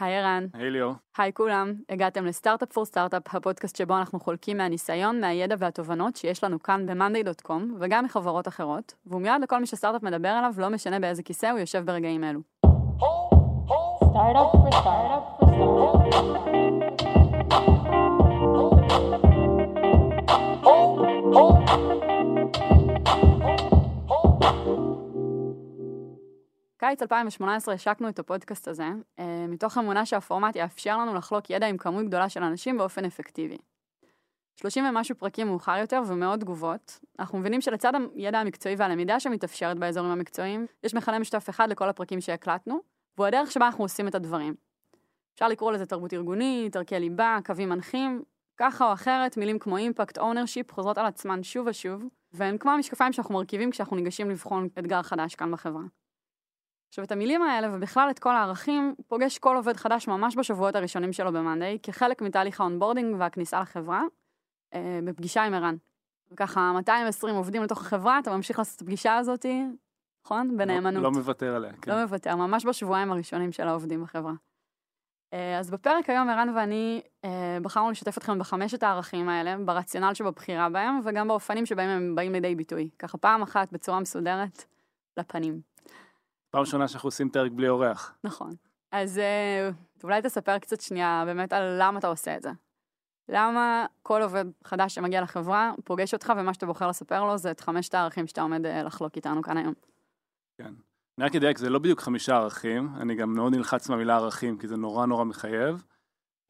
היי ערן. היי ליאור. היי כולם, הגעתם לסטארט-אפ פור סטארט-אפ, הפודקאסט שבו אנחנו חולקים מהניסיון, מהידע והתובנות שיש לנו כאן ב-monday.com וגם מחברות אחרות, והוא מיועד לכל מי שסטארט-אפ מדבר עליו, לא משנה באיזה כיסא הוא יושב ברגעים אלו. Startup for startup for startup. קיץ 2018 השקנו את הפודקאסט הזה, אה, מתוך אמונה שהפורמט יאפשר לנו לחלוק ידע עם כמות גדולה של אנשים באופן אפקטיבי. 30 ומשהו פרקים מאוחר יותר ומאות תגובות, אנחנו מבינים שלצד הידע המקצועי והלמידה שמתאפשרת באזורים המקצועיים, יש מכנה משותף אחד לכל הפרקים שהקלטנו, והוא הדרך שבה אנחנו עושים את הדברים. אפשר לקרוא לזה תרבות ארגונית, ערכי ליבה, קווים מנחים, ככה או אחרת, מילים כמו impact, ownership חוזרות על עצמן שוב ושוב, והן כמו המשקפיים שאנחנו מרכיבים כשאנחנו ניגשים לבחון אתגר חדש כאן בחברה. עכשיו, את המילים האלה, ובכלל את כל הערכים, פוגש כל עובד חדש ממש בשבועות הראשונים שלו ב monday, כחלק מתהליך ה onboarding והכניסה לחברה, אה, בפגישה עם ערן. וככה, 220 עובדים לתוך החברה, אתה ממשיך לעשות את הפגישה הזאת, נכון? בנאמנות. לא, לא מוותר עליה, כן. לא מוותר, ממש בשבועיים הראשונים של העובדים בחברה. אה, אז בפרק היום ערן ואני אה, בחרנו לשתף אתכם בחמשת הערכים האלה, ברציונל שבבחירה בהם, וגם באופנים שבהם הם באים לידי ביטוי. ככה פעם אחת בצורה מסודרת, לפנים. פעם ראשונה שאנחנו עושים פרק בלי אורח. נכון. אז אה, אולי תספר קצת שנייה באמת על למה אתה עושה את זה. למה כל עובד חדש שמגיע לחברה פוגש אותך ומה שאתה בוחר לספר לו זה את חמשת הערכים שאתה עומד אה, לחלוק איתנו כאן היום. כן. אני רק אדייק, זה לא בדיוק חמישה ערכים, אני גם מאוד נלחץ מהמילה ערכים, כי זה נורא נורא מחייב.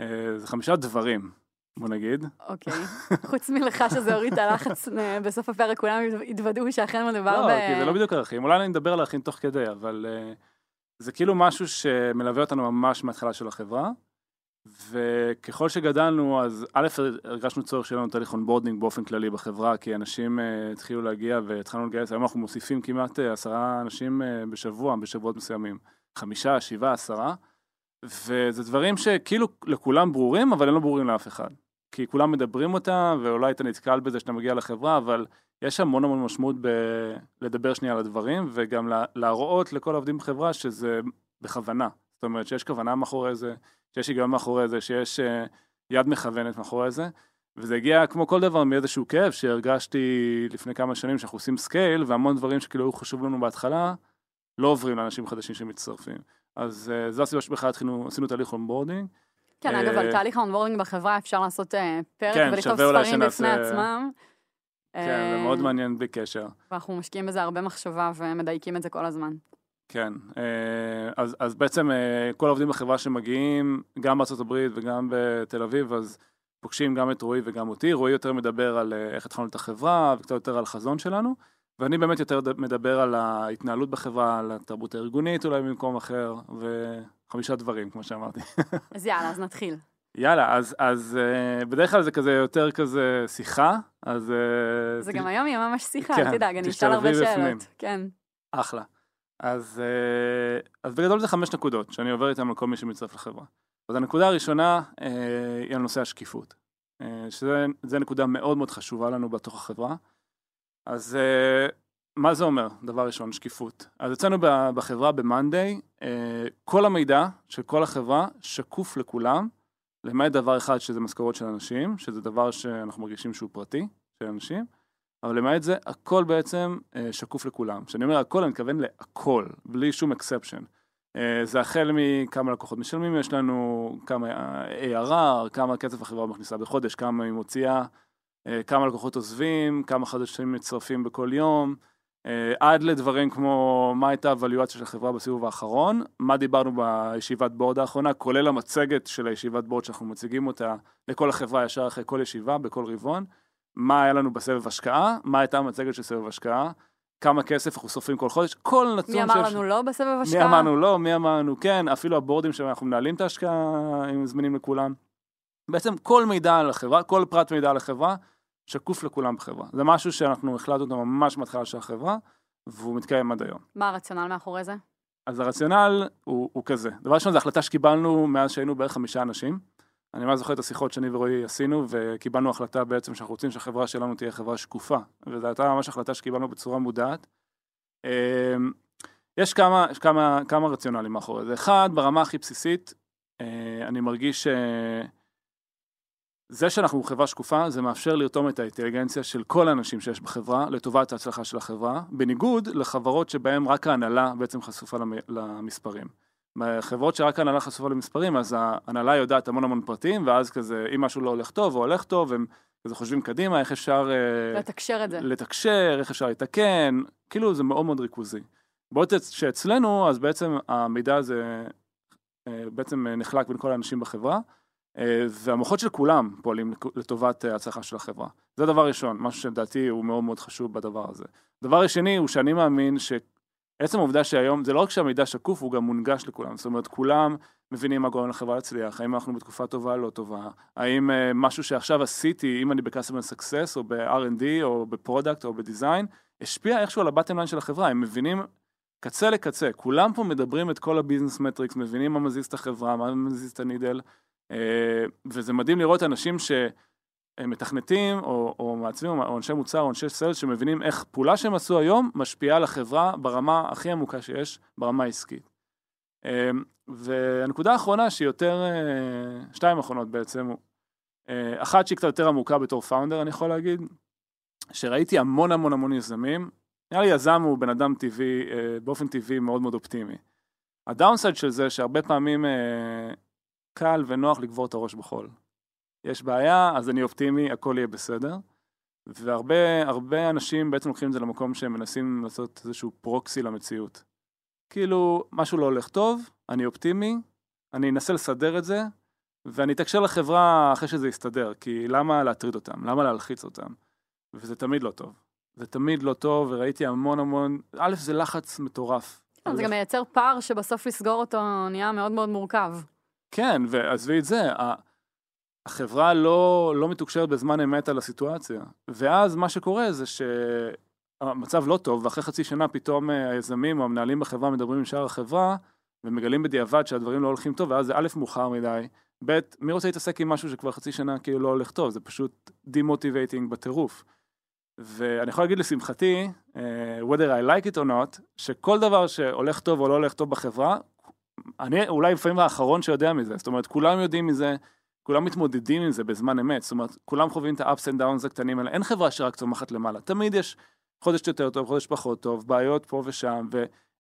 אה, זה חמישה דברים, בוא נגיד. אוקיי. חוץ מלך שזה הוריד את הלחץ אה, בסוף הפרק, כולם התוודעו שאכן מדובר לא, ב... כי זה לא בדיוק ערכים, אולי אני אדבר על ערכים תוך כדי, אבל אה, זה כאילו משהו שמלווה אותנו ממש מההתחלה של החברה. וככל שגדלנו, אז א', הרגשנו צורך שיהיה לנו תהליך onboarding באופן כללי בחברה, כי אנשים אה, התחילו להגיע והתחלנו לגייס, היום אנחנו מוסיפים כמעט אה, עשרה אנשים אה, בשבוע, בשבועות מסוימים. חמישה, שבעה, עשרה. וזה דברים שכאילו לכולם ברורים, אבל הם לא ברורים לאף אחד. כי כולם מדברים אותם, ואולי אתה נתקל בזה שאתה מגיע לחברה, אבל יש המון המון משמעות בלדבר שנייה על הדברים, וגם להראות לכל העובדים בחברה שזה בכוונה. זאת אומרת שיש כוונה מאחורי זה, שיש היגיון מאחורי זה, שיש אה, יד מכוונת מאחורי זה, וזה הגיע כמו כל דבר מאיזשהו כאב שהרגשתי לפני כמה שנים שאנחנו עושים scale, והמון דברים שכאילו היו חשוב לנו בהתחלה, לא עוברים לאנשים חדשים שמצטרפים. אז אה, זו הסיבה שבכלל עשינו תהליך onboarding. כן, אגב, על תהליך ה onboarding בחברה אפשר לעשות אה, פרק כן, ולכתוב ספרים בפני עצמם. כן, זה אה, מאוד מעניין בלי קשר. ואנחנו משקיעים בזה הרבה מחשבה ומדייקים את זה כל הזמן. כן, אה, אז, אז בעצם אה, כל העובדים בחברה שמגיעים, גם הברית וגם בתל אביב, אז פוגשים גם את רועי וגם אותי. רועי יותר מדבר על אה, איך התחלנו את החברה, וקצת יותר על החזון שלנו, ואני באמת יותר מדבר על ההתנהלות בחברה, על התרבות הארגונית אולי במקום אחר, וחמישה דברים, כמו שאמרתי. אז יאללה, אז נתחיל. יאללה, אז, אז אה, בדרך כלל זה כזה יותר כזה שיחה, אז... אה, זה ת- גם היום יהיה ממש שיחה, כן, אל תדאג, אני אשאל הרבה תשתלבי בפנים. שאלות. כן. אחלה. אז, אה, אז בגדול זה חמש נקודות שאני עובר איתן על כל מי שמצטרף לחברה. אז הנקודה הראשונה היא על נושא השקיפות, שזה נקודה מאוד מאוד חשובה לנו בתוך החברה. אז אה, מה זה אומר, דבר ראשון, שקיפות? אז אצלנו בחברה ב-Monday, אה, כל המידע של כל החברה שקוף לכולם, למעט דבר אחד שזה משכורות של אנשים, שזה דבר שאנחנו מרגישים שהוא פרטי, של אנשים. אבל למעט זה, הכל בעצם אה, שקוף לכולם. כשאני אומר הכל, אני מתכוון להכל, בלי שום אקספשן. אה, זה החל מכמה לקוחות משלמים יש לנו, כמה ARR, כמה כסף החברה מכניסה בחודש, כמה היא מוציאה, אה, כמה לקוחות עוזבים, כמה חדשים מצטרפים בכל יום, אה, עד לדברים כמו מה הייתה הוואליואציה של החברה בסיבוב האחרון, מה דיברנו בישיבת בורד האחרונה, כולל המצגת של הישיבת בורד שאנחנו מציגים אותה לכל החברה ישר אחרי כל ישיבה, בכל רבעון. מה היה לנו בסבב השקעה, מה הייתה המצגת של סבב השקעה, כמה כסף אנחנו סופרים כל חודש, כל נתון מי אמר לנו לא בסבב מי השקעה? אמרנו לא, מי אמרנו כן, אפילו הבורדים שאנחנו מנהלים את ההשקעה, הם זמינים לכולם. בעצם כל מידע על החברה, כל פרט מידע על החברה, שקוף לכולם בחברה. זה משהו שאנחנו החלטנו אותו ממש מההתחלה של החברה, והוא מתקיים עד היום. מה הרציונל מאחורי זה? אז הרציונל הוא, הוא כזה. דבר ראשון, זו החלטה שקיבלנו מאז שהיינו בערך חמישה אנשים. אני ממש זוכר את השיחות שאני ורועי עשינו, וקיבלנו החלטה בעצם שאנחנו רוצים שהחברה שלנו תהיה חברה שקופה. וזו הייתה ממש החלטה שקיבלנו בצורה מודעת. אמ, יש כמה, כמה, כמה רציונלים מאחורי זה. אחד, ברמה הכי בסיסית, אה, אני מרגיש שזה שאנחנו חברה שקופה, זה מאפשר לרתום את האינטליגנציה של כל האנשים שיש בחברה לטובת ההצלחה של החברה, בניגוד לחברות שבהן רק ההנהלה בעצם חשופה למ- למספרים. בחברות שרק ההנהלה חשופה למספרים, אז ההנהלה יודעת המון המון פרטים, ואז כזה, אם משהו לא הולך טוב או הולך טוב, הם כזה חושבים קדימה, איך אפשר... אה, לתקשר את זה. לתקשר, איך אפשר לתקן, כאילו זה מאוד מאוד ריכוזי. בעוד שאצלנו, אז בעצם המידע הזה אה, בעצם נחלק בין כל האנשים בחברה, והמוחות של כולם פועלים לטובת ההצלחה של החברה. זה דבר ראשון, משהו שלדעתי הוא מאוד מאוד חשוב בדבר הזה. דבר שני הוא שאני מאמין שעצם העובדה שהיום, זה לא רק שהמידע שקוף, הוא גם מונגש לכולם. זאת אומרת, כולם מבינים מה גורם לחברה להצליח, האם אנחנו בתקופה טובה או לא טובה, האם אה, משהו שעכשיו עשיתי, אם אני ב-customer success או ב-R&D או ב product או ב design, השפיע איכשהו על ה bottom line של החברה, הם מבינים קצה לקצה, כולם פה מדברים את כל ה business metrics, מבינים מה מזיז את החברה, מה מזיז את ה needle, וזה מדהים לראות אנשים שהם מתכנתים או, או מעצבים או אנשי מוצר או אנשי sales שמבינים איך פעולה שהם עשו היום משפיעה על החברה ברמה הכי עמוקה שיש, ברמה העסקית. והנקודה האחרונה שהיא יותר, אה, שתיים אחרונות בעצם, אה, אחת שהיא קצת יותר עמוקה בתור founder אני יכול להגיד, שראיתי המון המון המון יזמים, נראה לי יזם הוא בן אדם טבעי, אה, באופן טבעי מאוד מאוד אופטימי. הדאונסייד של זה שהרבה פעמים קל ונוח לקבור את הראש בחול. יש בעיה, אז אני אופטימי, הכל יהיה בסדר. והרבה הרבה אנשים בעצם לוקחים את זה למקום שהם מנסים לעשות איזשהו פרוקסי למציאות. כאילו, משהו לא הולך טוב, אני אופטימי, אני אנסה לסדר את זה, ואני אתקשר לחברה אחרי שזה יסתדר, כי למה להטריד אותם? למה להלחיץ אותם? וזה תמיד לא טוב. זה תמיד לא טוב, וראיתי המון המון, א', זה לחץ מטורף. זה גם מייצר פער שבסוף לסגור אותו נהיה מאוד מאוד מורכב. כן, ועזבי את זה, החברה לא, לא מתוקשרת בזמן אמת על הסיטואציה. ואז מה שקורה זה ש... המצב לא טוב, ואחרי חצי שנה פתאום אה, היזמים או המנהלים בחברה מדברים עם שאר החברה, ומגלים בדיעבד שהדברים לא הולכים טוב, ואז זה א', מאוחר מדי, ב', מי רוצה להתעסק עם משהו שכבר חצי שנה כאילו לא הולך טוב, זה פשוט demotivating בטירוף. ואני יכול להגיד לשמחתי, uh, whether I like it or not, שכל דבר שהולך טוב או לא הולך טוב בחברה, אני אולי לפעמים האחרון שיודע מזה, זאת אומרת, כולם יודעים מזה, כולם מתמודדים עם זה בזמן אמת, זאת אומרת, כולם חווים את ה-ups and downs הקטנים האלה, אין חברה שרק צומחת למעלה, תמיד יש חודש יותר טוב, חודש פחות טוב, בעיות פה ושם,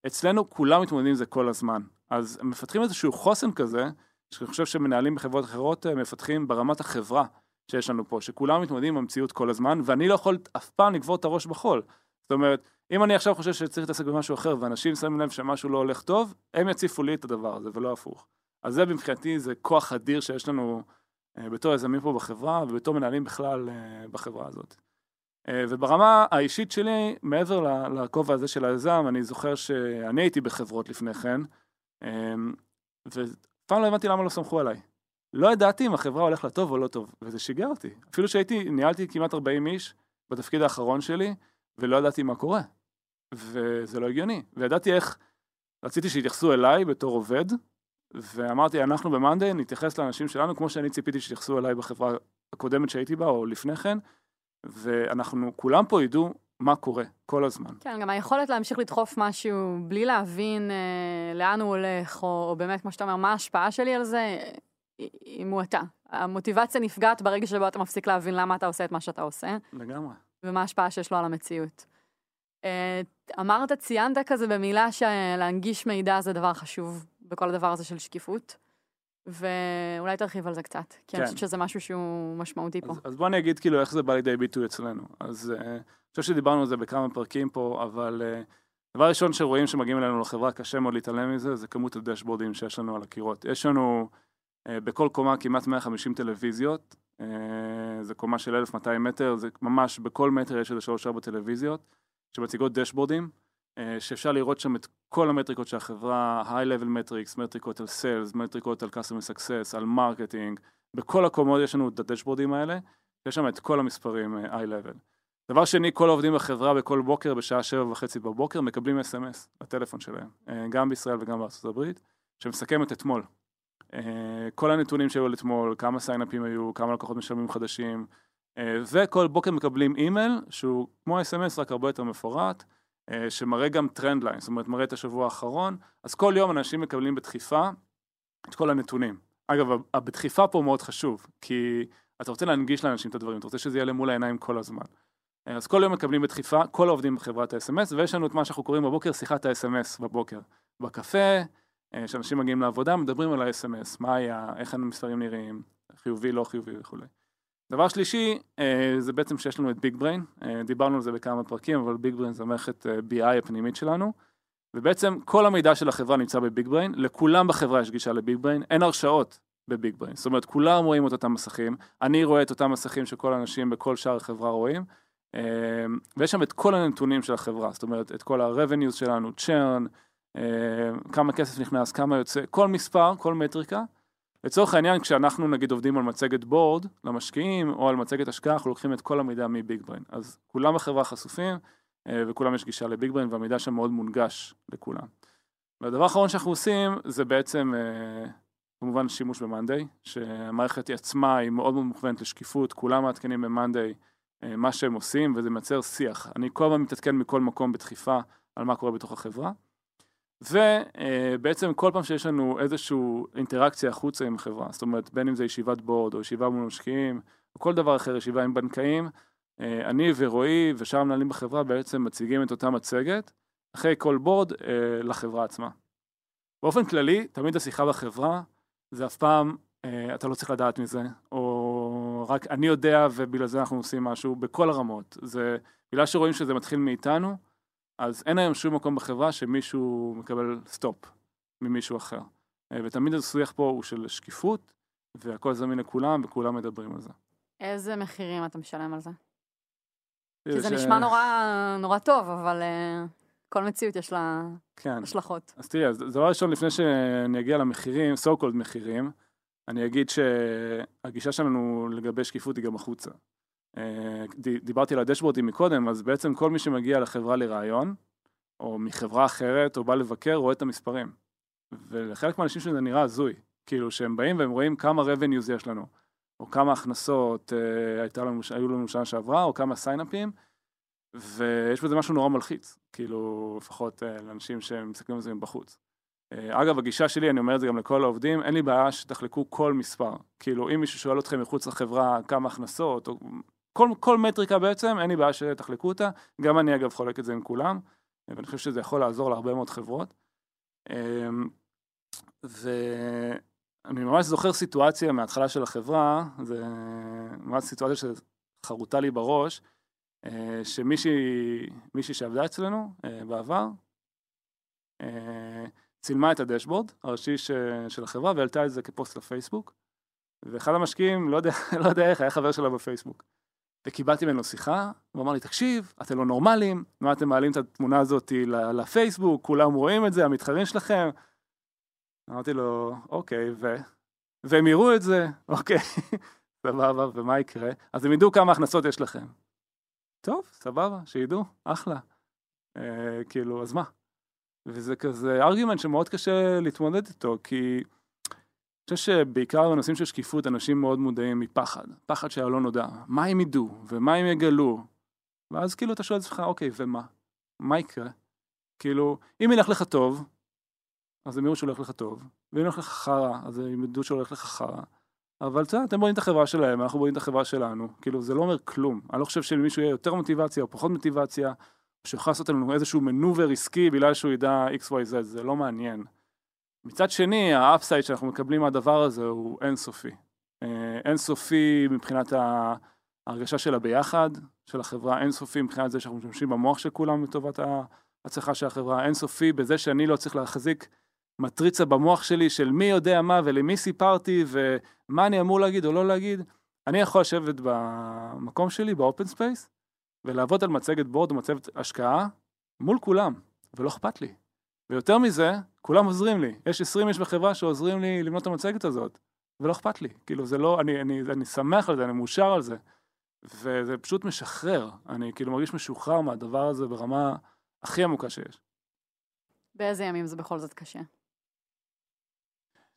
ואצלנו כולם מתמודדים עם זה כל הזמן. אז מפתחים איזשהו חוסן כזה, שאני חושב שמנהלים בחברות אחרות אה, מפתחים ברמת החברה שיש לנו פה, שכולם מתמודדים עם המציאות כל הזמן, ואני לא יכול אף פעם לקבור את הראש בחול. זאת אומרת, אם אני עכשיו חושב שצריך להתעסק במשהו אחר, ואנשים שמים לב שמשהו לא הולך טוב, הם יציפו לי את הדבר הזה, ולא הפוך. אז זה מבחינתי, זה כוח אדיר שיש לנו אה, בתור יזמים פה בחברה, ובתור מנהלים בכלל אה, בחברה הזאת. אה, וברמה האישית שלי, מעבר לכובע הזה של היזם, אני זוכר שאני הייתי בחברות לפני כן, אה, ופעם לא הבנתי למה לא סמכו עליי. לא ידעתי אם החברה הולך לטוב או לא טוב, וזה שיגע אותי. אפילו שהייתי, ניהלתי כמעט 40 איש בתפקיד האחרון שלי, ולא ידעתי מה קורה. וזה לא הגיוני. וידעתי איך, רציתי שיתייחסו אליי בתור עובד, ואמרתי, אנחנו במאנדיי נתייחס לאנשים שלנו כמו שאני ציפיתי שיתייחסו אליי בחברה הקודמת שהייתי בה, או לפני כן, ואנחנו כולם פה ידעו מה קורה כל הזמן. כן, גם היכולת להמשיך לדחוף משהו בלי להבין אה, לאן הוא הולך, או, או באמת, כמו שאתה אומר, מה ההשפעה שלי על זה, היא מועטה. המוטיבציה נפגעת ברגע שבו אתה מפסיק להבין למה אתה עושה את מה שאתה עושה. לגמרי. ומה ההשפעה שיש לו על המציאות. אה, אמרת, ציינת כזה במילה שלהנגיש מידע זה דבר חשוב בכל הדבר הזה של שקיפות. ואולי תרחיב על זה קצת, כי כן. אני חושבת שזה משהו שהוא משמעותי פה. אז, אז בוא אני אגיד כאילו איך זה בא לידי ביטוי אצלנו. אז uh, אני חושב שדיברנו על זה בכמה פרקים פה, אבל uh, דבר ראשון שרואים שמגיעים אלינו לחברה, קשה מאוד להתעלם מזה, זה כמות הדשבורדים שיש לנו על הקירות. יש לנו uh, בכל קומה כמעט 150 טלוויזיות, אה, זה קומה של 1,200 מטר, זה ממש בכל מטר יש איזה 3-4 טלוויזיות שמציגות דשבורדים. אה, שאפשר לראות שם את כל המטריקות של החברה, high-level metrics, מטריקות על sales, מטריקות על customer success, על marketing, בכל הקומות יש לנו את הדשבורדים האלה, יש שם את כל המספרים אה, high-level. דבר שני, כל העובדים בחברה בכל בוקר בשעה שבע וחצי בבוקר מקבלים SMS לטלפון שלהם, אה, גם בישראל וגם בארצות הברית, שמסכם את אתמול. כל הנתונים שהיו על אתמול, כמה סיינאפים היו, כמה לקוחות משלמים חדשים, וכל בוקר מקבלים אימייל שהוא כמו SMS רק הרבה יותר מפורט. אה, שמראה גם trend line, זאת אומרת מראה את השבוע האחרון, אז כל יום אנשים מקבלים בדחיפה את כל הנתונים. אגב, ה- בדחיפה פה מאוד חשוב, כי אתה רוצה להנגיש לאנשים את הדברים, אתה רוצה שזה להם מול העיניים כל הזמן. אה, אז כל יום מקבלים בדחיפה, כל העובדים בחברה את ה-SMS, ויש לנו את מה שאנחנו קוראים בבוקר שיחת ה-SMS בבוקר. בקפה, אה, שאנשים מגיעים לעבודה, מדברים על ה-SMS, מה היה, איך המספרים נראים, חיובי, לא חיובי וכולי. דבר שלישי, אה, זה בעצם שיש לנו את Big Brain, דיברנו על זה בכמה פרקים, אבל Big Brain זה מערכת אה, BI הפנימית שלנו, ובעצם כל המידע של החברה נמצא ב Big Brain, לכולם בחברה יש גישה ל Big Brain, אין הרשאות ב Big Brain, זאת אומרת כולם רואים את אותם מסכים, אני רואה את אותם מסכים שכל האנשים בכל שאר החברה רואים, אה, ויש שם את כל הנתונים של החברה, זאת אומרת את כל ה-revenues שלנו, churn, אה, כמה כסף נכנס, כמה יוצא, כל מספר, כל מטריקה. לצורך העניין, כשאנחנו נגיד עובדים על מצגת בורד למשקיעים, או על מצגת השקעה, אנחנו לוקחים את כל המידע מביג בריין. אז כולם בחברה חשופים, אה, וכולם יש גישה לביג בריין, והמידע שם מאוד מונגש לכולם. והדבר האחרון שאנחנו עושים, זה בעצם אה, כמובן שימוש במאנדיי, שהמערכת עצמה היא מאוד מאוד מוכוונת לשקיפות, כולם מעדכנים במאנדיי מה שהם עושים, וזה מייצר שיח. אני כל הזמן מתעדכן מכל מקום בדחיפה על מה קורה בתוך החברה. ובעצם כל פעם שיש לנו איזושהי אינטראקציה החוצה עם החברה, זאת אומרת בין אם זה ישיבת בורד או ישיבה מול משקיעים או כל דבר אחר, ישיבה עם בנקאים, אה, אני ורועי ושאר המנהלים בחברה בעצם מציגים את אותה מצגת אחרי כל בורד אה, לחברה עצמה. באופן כללי, תמיד השיחה בחברה זה אף פעם אה, אתה לא צריך לדעת מזה, או רק אני יודע ובגלל זה אנחנו עושים משהו בכל הרמות. זה בגלל שרואים שזה מתחיל מאיתנו, אז אין היום שום מקום בחברה שמישהו מקבל סטופ ממישהו אחר. אה, ותמיד השיח פה הוא של שקיפות, והכל זמין לכולם, וכולם מדברים על זה. איזה מחירים אתה משלם על זה? אה, כי זה ש- נשמע נורא, נורא טוב, אבל uh, כל מציאות יש לה כן. השלכות. אז תראי, אז דבר ראשון, לפני שאני אגיע למחירים, so called מחירים, אני אגיד שהגישה שלנו לגבי שקיפות היא גם החוצה. אה, דיברתי על הדשבורדים מקודם, אז בעצם כל מי שמגיע לחברה לרעיון, או מחברה אחרת, או בא לבקר, רואה את המספרים. ולחלק מהאנשים שזה נראה הזוי. כאילו שהם באים והם רואים כמה revenues יש לנו, או כמה הכנסות אה, לנו, היו לנו שנה שעברה, או כמה סיינאפים, ויש בזה משהו נורא מלחיץ, כאילו לפחות אה, לאנשים שמסתכלים על זה מבחוץ. אה, אגב, הגישה שלי, אני אומר את זה גם לכל העובדים, אין לי בעיה שתחלקו כל מספר. כאילו, אם מישהו שואל אתכם מחוץ לחברה כמה הכנסות, או כל, כל מטריקה בעצם, אין לי בעיה שתחלקו אותה. גם אני אגב חולק את זה עם כולם, ואני חושב שזה יכול לעזור להרבה מאוד חברות. אה, ואני ממש זוכר סיטואציה מההתחלה של החברה, זה ממש סיטואציה שחרוטה לי בראש, אה, שמישהי מישהי שעבדה אצלנו אה, בעבר, אה, צילמה את הדשבורד הראשי של החברה והעלתה את זה כפוסט לפייסבוק. ואחד המשקיעים, לא יודע, לא יודע איך, היה חבר שלה בפייסבוק. וקיבלתי ממנו שיחה, הוא אמר לי, תקשיב, אתם לא נורמלים, מה אתם מעלים את התמונה הזאת לפייסבוק, כולם רואים את זה, המתחרים שלכם. אמרתי לו, אוקיי, ו... והם יראו את זה, אוקיי, סבבה, ומה יקרה? אז הם ידעו כמה הכנסות יש לכם. טוב, סבבה, שידעו, אחלה. אה, כאילו, אז מה? וזה כזה ארגומנט שמאוד קשה להתמודד איתו, כי אני חושב שבעיקר בנושאים של שקיפות אנשים מאוד מודעים מפחד, פחד שהלא נודע, מה הם ידעו? ומה הם יגלו, ואז כאילו אתה שואל את עצמך, אוקיי, ומה? מה יקרה? כאילו, אם ילך לך טוב, אז הם יראו שהולך לך טוב, ואם ילך לך חרא, אז הם ידעו שהולך לך חרא, אבל אתה יודע, אתם בונים את החברה שלהם, אנחנו בונים את החברה שלנו, כאילו זה לא אומר כלום, אני לא חושב שלמישהו יהיה יותר מוטיבציה או פחות מוטיבציה, שיכול לעשות לנו איזשהו maneuver עסקי בגלל שהוא ידע XYZ, זה לא מעניין. מצד שני, ה upside שאנחנו מקבלים מהדבר הזה הוא אינסופי. אה, אינסופי מבחינת ההרגשה של הביחד, של החברה, אינסופי מבחינת זה שאנחנו משתמשים במוח של כולם לטובת ההצלחה של החברה, אינסופי בזה שאני לא צריך להחזיק מטריצה במוח שלי של מי יודע מה ולמי סיפרתי ומה אני אמור להגיד או לא להגיד. אני יכול לשבת במקום שלי, ב open space, ולעבוד על מצגת board או מצגת השקעה מול כולם, ולא אכפת לי. ויותר מזה, כולם עוזרים לי. יש 20 איש בחברה שעוזרים לי לבנות את המצגת הזאת, ולא אכפת לי. כאילו זה לא, אני, אני, אני שמח על זה, אני מאושר על זה. וזה פשוט משחרר. אני כאילו מרגיש משוחרר מהדבר הזה ברמה הכי עמוקה שיש. באיזה ימים זה בכל זאת קשה?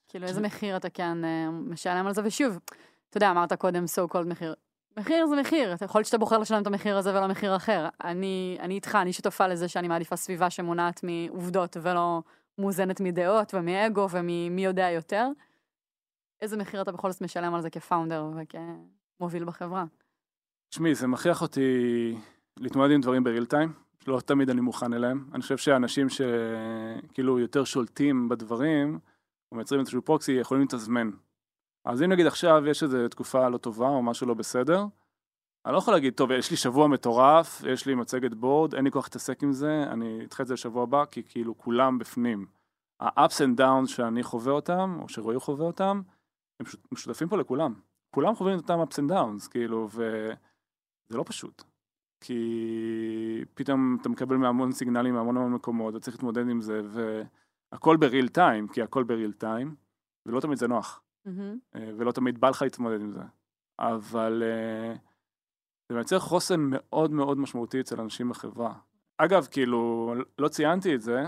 כאילו, איזה מחיר אתה כן אה, משלם על זה? ושוב, אתה יודע, אמרת קודם so called מחיר. מחיר זה מחיר, יכול להיות שאתה בוחר לשלם את המחיר הזה ולא מחיר אחר. אני, אני איתך, אני שותפה לזה שאני מעדיפה סביבה שמונעת מעובדות ולא מוזנת מדעות ומאגו וממי יודע יותר. איזה מחיר אתה בכל זאת משלם על זה כפאונדר וכמוביל בחברה? תשמעי, זה מכריח אותי להתמודד עם דברים בריל טיים, לא תמיד אני מוכן אליהם. אני חושב שאנשים שכאילו יותר שולטים בדברים, או מייצרים איזשהו פרוקסי, יכולים לתזמן. אז אם נגיד עכשיו יש איזו תקופה לא טובה או משהו לא בסדר, אני לא יכול להגיד, טוב, יש לי שבוע מטורף, יש לי מצגת בורד, אין לי כוח להתעסק עם זה, אני אדחה את זה לשבוע הבא, כי כאילו כולם בפנים. ה-ups and downs שאני חווה אותם, או שרועי חווה אותם, הם משותפים פה לכולם. כולם חווים את אותם ups and downs, כאילו, וזה לא פשוט. כי פתאום אתה מקבל מהמון סיגנלים מהמון המון מקומות, אתה צריך להתמודד עם זה, והכל בריל טיים, כי הכל בריל טיים, ולא תמיד זה נוח, מהמם. אה, ולא תמיד בא לך להתמודד עם זה. אבל אה, זה מייצר חוסן מאוד מאוד משמעותי אצל אנשים בחברה. אגב, כאילו, לא ציינתי את זה,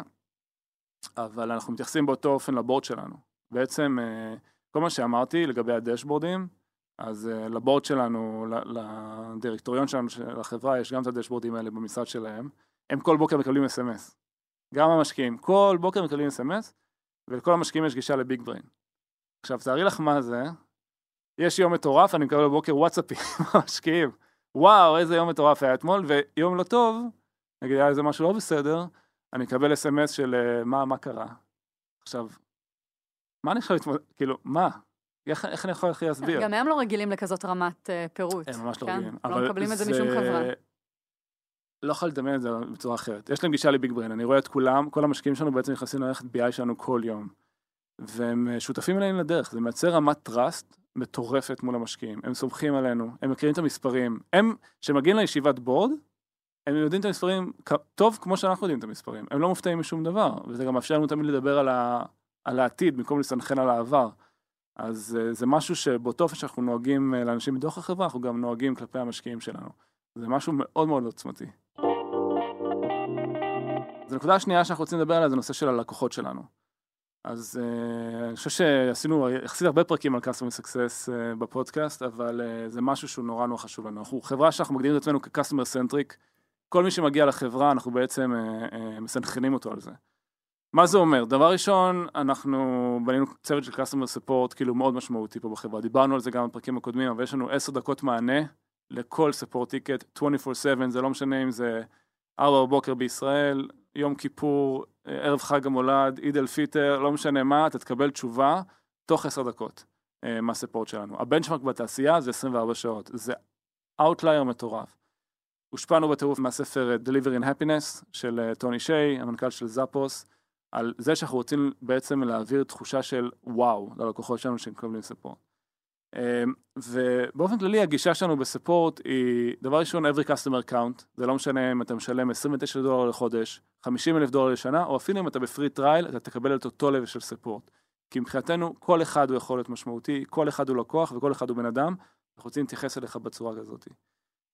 אבל אנחנו מתייחסים באותו אופן לבורד שלנו. בעצם, אה, כל מה שאמרתי לגבי הדשבורדים, אז לבורד שלנו, לדירקטוריון שלנו של החברה, יש גם את הדשבורדים האלה במשרד שלהם. הם כל בוקר מקבלים אס.אם.אס. גם המשקיעים, כל בוקר מקבלים אס.אם.אס, ולכל המשקיעים יש גישה לביג בריין. עכשיו, תארי לך מה זה, יש יום מטורף, אני מקבל בבוקר וואטסאפים מהמשקיעים. וואו, איזה יום מטורף היה אתמול, ויום לא טוב, נגיד היה איזה משהו לא בסדר, אני אקבל אס.אם.אס של אה, מה, מה קרה. עכשיו, מה אני יכול להתמודד, כאילו, מה? איך, איך אני יכול הכי להסביר? גם הם לא רגילים לכזאת רמת אה, פירוט. הם ממש לא כן? רגילים. לא מקבלים את זה משום חברה. לא יכול לדמיין את זה בצורה אחרת. יש להם גישה לביג בריין, אני רואה את כולם, כל המשקיעים שלנו בעצם נכנסים למערכת BI שלנו כל יום. והם אה, שותפים אלינו לדרך, זה מייצר רמת trust מטורפת מול המשקיעים. הם סומכים עלינו, הם מכירים את המספרים. הם, כשמגיעים לישיבת בורד, הם יודעים את המספרים טוב כמו שאנחנו יודעים את המספרים. הם לא מופתעים משום דבר, וזה גם מאפשר לנו תמיד לדבר על, ה, על העתיד במקום לסנכרן על העבר. אז אה, זה משהו שבאותו אופן שאנחנו נוהגים אה, לאנשים מתוך החברה, אנחנו גם נוהגים כלפי המשקיעים שלנו. זה משהו מאוד מאוד עוצמתי. אז הנקודה השנייה שאנחנו רוצים לדבר עליה זה נושא של הלקוחות שלנו. אז uh, אני חושב שעשינו יחסית הרבה פרקים על Customer Success uh, בפודקאסט, אבל uh, זה משהו שהוא נורא נורא חשוב לנו. אנחנו חברה שאנחנו מגדירים את עצמנו כ-Customer Centric, כל מי שמגיע לחברה אנחנו בעצם uh, מסנכרנים אותו על זה. מה זה אומר? דבר ראשון, אנחנו בנינו צוות של Customer Support כאילו מאוד משמעותי פה בחברה. דיברנו על זה גם בפרקים הקודמים, אבל יש לנו 10 דקות מענה לכל support ticket, 24/7, זה לא משנה אם זה 4 בבוקר בישראל, יום כיפור, ערב חג המולד, עיד אל פיטר, לא משנה מה, אתה תקבל תשובה תוך 10 דקות אה, מהספורט שלנו. הבנצ'מרק בתעשייה זה 24 שעות, זה outlier מטורף. הושפענו בטירוף מהספר אה, Delivering Happiness של אה, טוני שיי, המנכ"ל של זאפוס, על זה שאנחנו רוצים בעצם להעביר תחושה של וואו ללקוחות שלנו שמקבלים support. אמ, ובאופן כללי הגישה שלנו ב support היא דבר ראשון every customer count זה לא משנה אם אתה משלם 29 דולר לחודש 50 אלף דולר לשנה או אפילו אם אתה ב free trial אתה תקבל את אותו level של support כי מבחינתנו כל אחד הוא יכול להיות משמעותי כל אחד הוא לקוח וכל אחד הוא בן אדם אנחנו רוצים להתייחס אליך בצורה כזאת.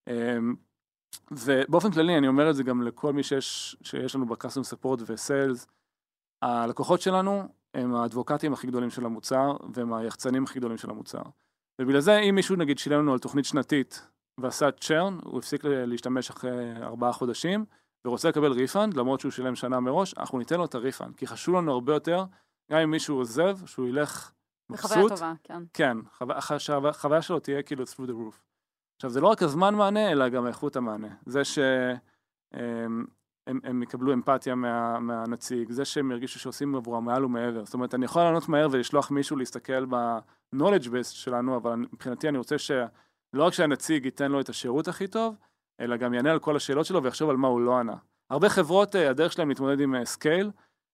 אמ, ובאופן כללי אני אומר את זה גם לכל מי שיש, שיש לנו ב customer support ו sales הלקוחות שלנו הם האדבוקטים הכי גדולים של המוצר והם היחצנים הכי גדולים של המוצר. ובגלל זה אם מישהו נגיד שילם לנו על תוכנית שנתית ועשה churn, הוא הפסיק להשתמש אחרי ארבעה חודשים ורוצה לקבל refund למרות שהוא שילם שנה מראש, אנחנו ניתן לו את ה refund כי חשוב לנו הרבה יותר, גם אם מישהו עוזב, שהוא ילך בחוויה מבסוט, טובה, כן. כן, חוויה, שהחוויה שלו תהיה כאילו through the roof. עכשיו זה לא רק הזמן מענה אלא גם איכות המענה, זה שהם הם, הם יקבלו אמפתיה מה, מהנציג, זה שהם ירגישו שעושים עבורם מעל ומעבר. זאת אומרת, אני יכול לענות מהר ולשלוח מישהו להסתכל ב-knowledge base שלנו, אבל מבחינתי אני רוצה שלא רק שהנציג ייתן לו את השירות הכי טוב, אלא גם יענה על כל השאלות שלו ויחשוב על מה הוא לא ענה. הרבה חברות, אה, הדרך שלהם להתמודד עם scale,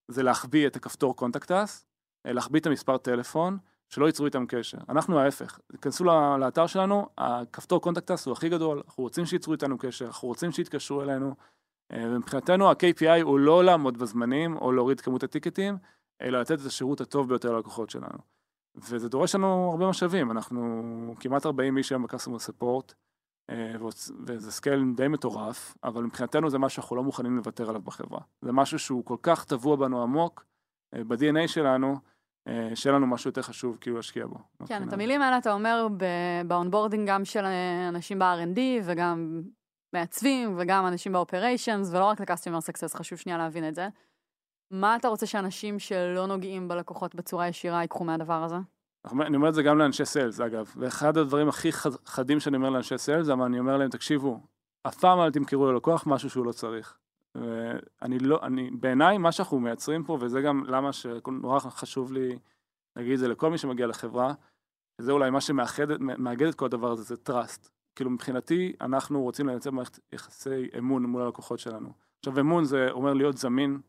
זה להחביא את הכפתור contact us, להחביא את המספר טלפון, שלא ייצרו איתם קשר. אנחנו ההפך, כנסו לאתר שלנו, הכפתור contact us הוא הכי גדול, אנחנו רוצים שייצרו איתנו קשר, אנחנו רוצים שיתקשרו אלינו, ומבחינתנו ה-KPI הוא לא לעמוד בזמנים או להוריד כמות הטיקטים, אלא לתת את השירות הטוב ביותר ללקוחות שלנו. וזה דורש לנו הרבה משאבים, אנחנו כמעט 40 איש היום ב customer support, וזה scale די מטורף, אבל מבחינתנו זה משהו שאנחנו לא מוכנים לוותר עליו בחברה. זה משהו שהוא כל כך טבוע בנו עמוק, ב-DNA שלנו, שיהיה לנו משהו יותר חשוב כאילו להשקיע בו. כן, את המילים האלה אתה אומר ב onboarding גם של אנשים ב-R&D וגם מעצבים וגם אנשים ב operations ולא רק ל customer success, חשוב שנייה להבין את זה. מה אתה רוצה שאנשים שלא נוגעים בלקוחות בצורה ישירה ייקחו מהדבר הזה? אני אומר את זה גם לאנשי sales, אגב, ואחד הדברים הכי חד- חדים שאני אומר לאנשי sales, זה מה אני אומר להם, תקשיבו, אף פעם אל תמכרו ללקוח משהו שהוא לא צריך. ואני לא, אני, בעיניי, מה שאנחנו מייצרים פה, וזה גם למה שנורא חשוב לי להגיד את זה לכל מי שמגיע לחברה, שזה אולי מה שמאחד מאגד את כל הדבר הזה, זה trust. כאילו מבחינתי, אנחנו רוצים לייצר מערכת יחסי אמון מול הלקוחות שלנו. עכשיו אמון זה אומר להיות זמין,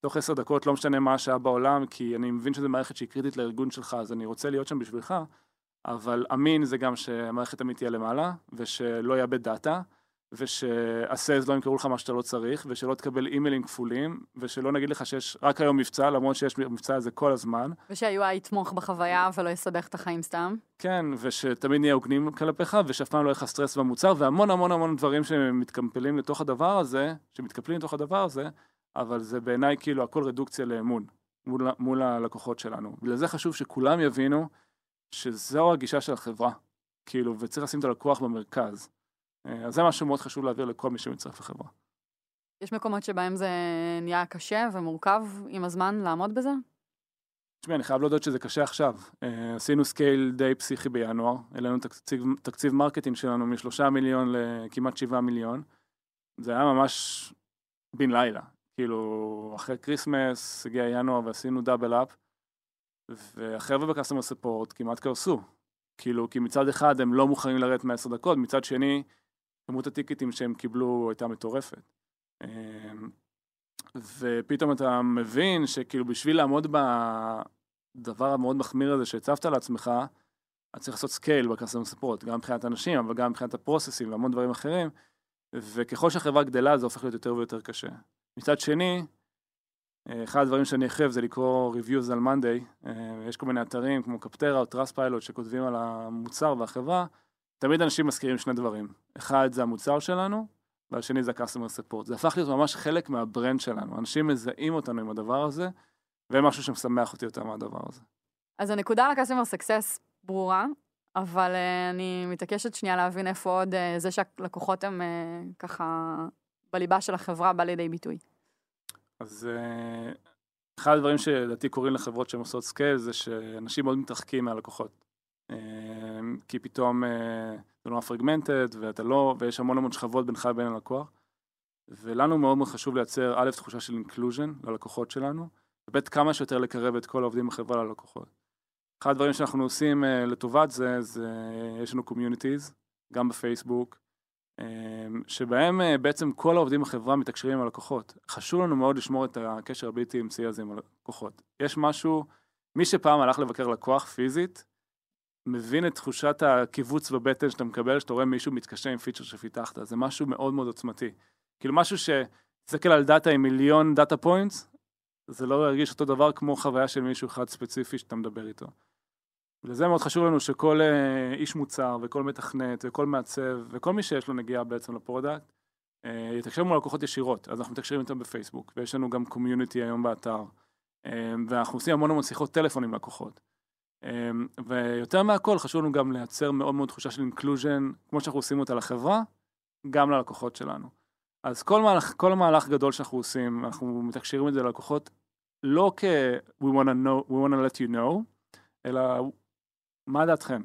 תוך עשר דקות, לא משנה מה השעה בעולם, כי אני מבין שזו מערכת שהיא קריטית לארגון שלך, אז אני רוצה להיות שם בשבילך, אבל אמין זה גם שהמערכת תמיד תהיה למעלה, ושלא יאבד דאטה, ושהסיילס לא ימכרו לך מה שאתה לא צריך, ושלא תקבל אימיילים כפולים, ושלא נגיד לך שיש רק היום מבצע, למרות שיש מבצע הזה כל הזמן. ושה-UI יתמוך בחוויה ולא יסבך את החיים סתם. כן, ושתמיד נהיה הוגנים כלפיך, ושאף פעם לא יהיה לך סטרס במוצר, והמון המון המון דברים שמתקמפלים לתוך הדבר הזה, שמתקפלים לתוך הדבר הזה, אבל זה בעיניי כאילו הכל רדוקציה לאמון מול, מול הלקוחות שלנו. ולזה חשוב שכולם יבינו שזו הגישה של החברה, כאילו, וצריך לשים את הלקוח במרכז. אה, אז זה משהו מאוד חשוב להעביר לכל מי שמצטרף לחברה. יש מקומות שבהם זה נהיה קשה ומורכב עם הזמן לעמוד בזה? תשמעי, אני חייב להודות שזה קשה עכשיו. אה, עשינו scale די פסיכי בינואר, העלינו תקציב, תקציב marketing שלנו משלושה מיליון לכמעט שבעה מיליון. זה היה ממש בן לילה. כאילו, אחרי Christmas הגיע ינואר ועשינו double up, והחבר'ה ב customer support כמעט קרסו. כאילו, כי מצד אחד הם לא מוכנים לרדת מעשר דקות, מצד שני, כמות הטיקטים שהם קיבלו הייתה מטורפת. אה, ופתאום אתה מבין שכאילו בשביל לעמוד בדבר המאוד מחמיר הזה שהצבת לעצמך, אתה צריך לעשות scale ב customer support, גם מבחינת אנשים, אבל גם מבחינת הפרוססים והמון דברים אחרים, וככל שהחברה גדלה זה הופך להיות יותר ויותר קשה. מצד שני, אחד הדברים שאני אחרב זה לקרוא reviews על Monday, יש כל מיני אתרים כמו Capterra או Trustpilot שכותבים על המוצר והחברה, תמיד אנשים מזכירים שני דברים, אחד זה המוצר שלנו, והשני זה ה-customer support. זה הפך להיות ממש חלק מה brand שלנו, אנשים מזהים אותנו עם הדבר הזה, ומשהו שמשמח אותי יותר מהדבר הזה. אז הנקודה על ה-customer success ברורה, אבל אה, אני מתעקשת שנייה להבין איפה עוד אה, זה שהלקוחות הם אה, ככה בליבה של החברה בא לידי ביטוי. אז אחד הדברים שלדעתי קורים לחברות שהן עושות scale זה שאנשים מאוד מתרחקים מהלקוחות. כי פתאום אה, זה נורא fragmented ואתה לא, ויש המון המון שכבות בינך לבין הלקוח. ולנו מאוד מאוד חשוב לייצר א', תחושה של inclusion ללקוחות שלנו, וב', כמה שיותר לקרב את כל העובדים בחברה ללקוחות. אחד הדברים שאנחנו עושים אה, לטובת זה, זה יש לנו communities, גם בפייסבוק, אה, שבהם בעצם כל העובדים בחברה מתקשרים עם הלקוחות. חשוב לנו מאוד לשמור את הקשר הבלתי אמצעי הזה עם הלקוחות. יש משהו, מי שפעם הלך לבקר לקוח פיזית, מבין את תחושת הכיווץ בבטן שאתה מקבל, שאתה רואה מישהו מתקשר עם פיצ'ר שפיתחת, זה משהו מאוד מאוד עוצמתי. כאילו משהו ש... תסתכל על דאטה עם מיליון data points, זה לא ירגיש אותו דבר כמו חוויה של מישהו אחד ספציפי שאתה מדבר איתו. ולזה מאוד חשוב לנו שכל אה, איש מוצר וכל מתכנת וכל מעצב וכל מי שיש לו נגיעה בעצם ל product, אה, יתקשר מול לקוחות ישירות, אז אנחנו מתקשרים איתם בפייסבוק, ויש לנו גם community היום באתר, אה, ואנחנו עושים המון המון שיחות טלפון עם לקוחות. אמ, ויותר מהכל חשוב לנו גם לייצר מאוד מאוד תחושה של inclusion, כמו שאנחנו עושים אותה לחברה, גם ללקוחות שלנו. אז כל מהלך, כל מהלך גדול שאנחנו עושים, אנחנו מתקשרים את זה ללקוחות, לא כ- we want to know, we want to let you know, אלא מה דעתכם,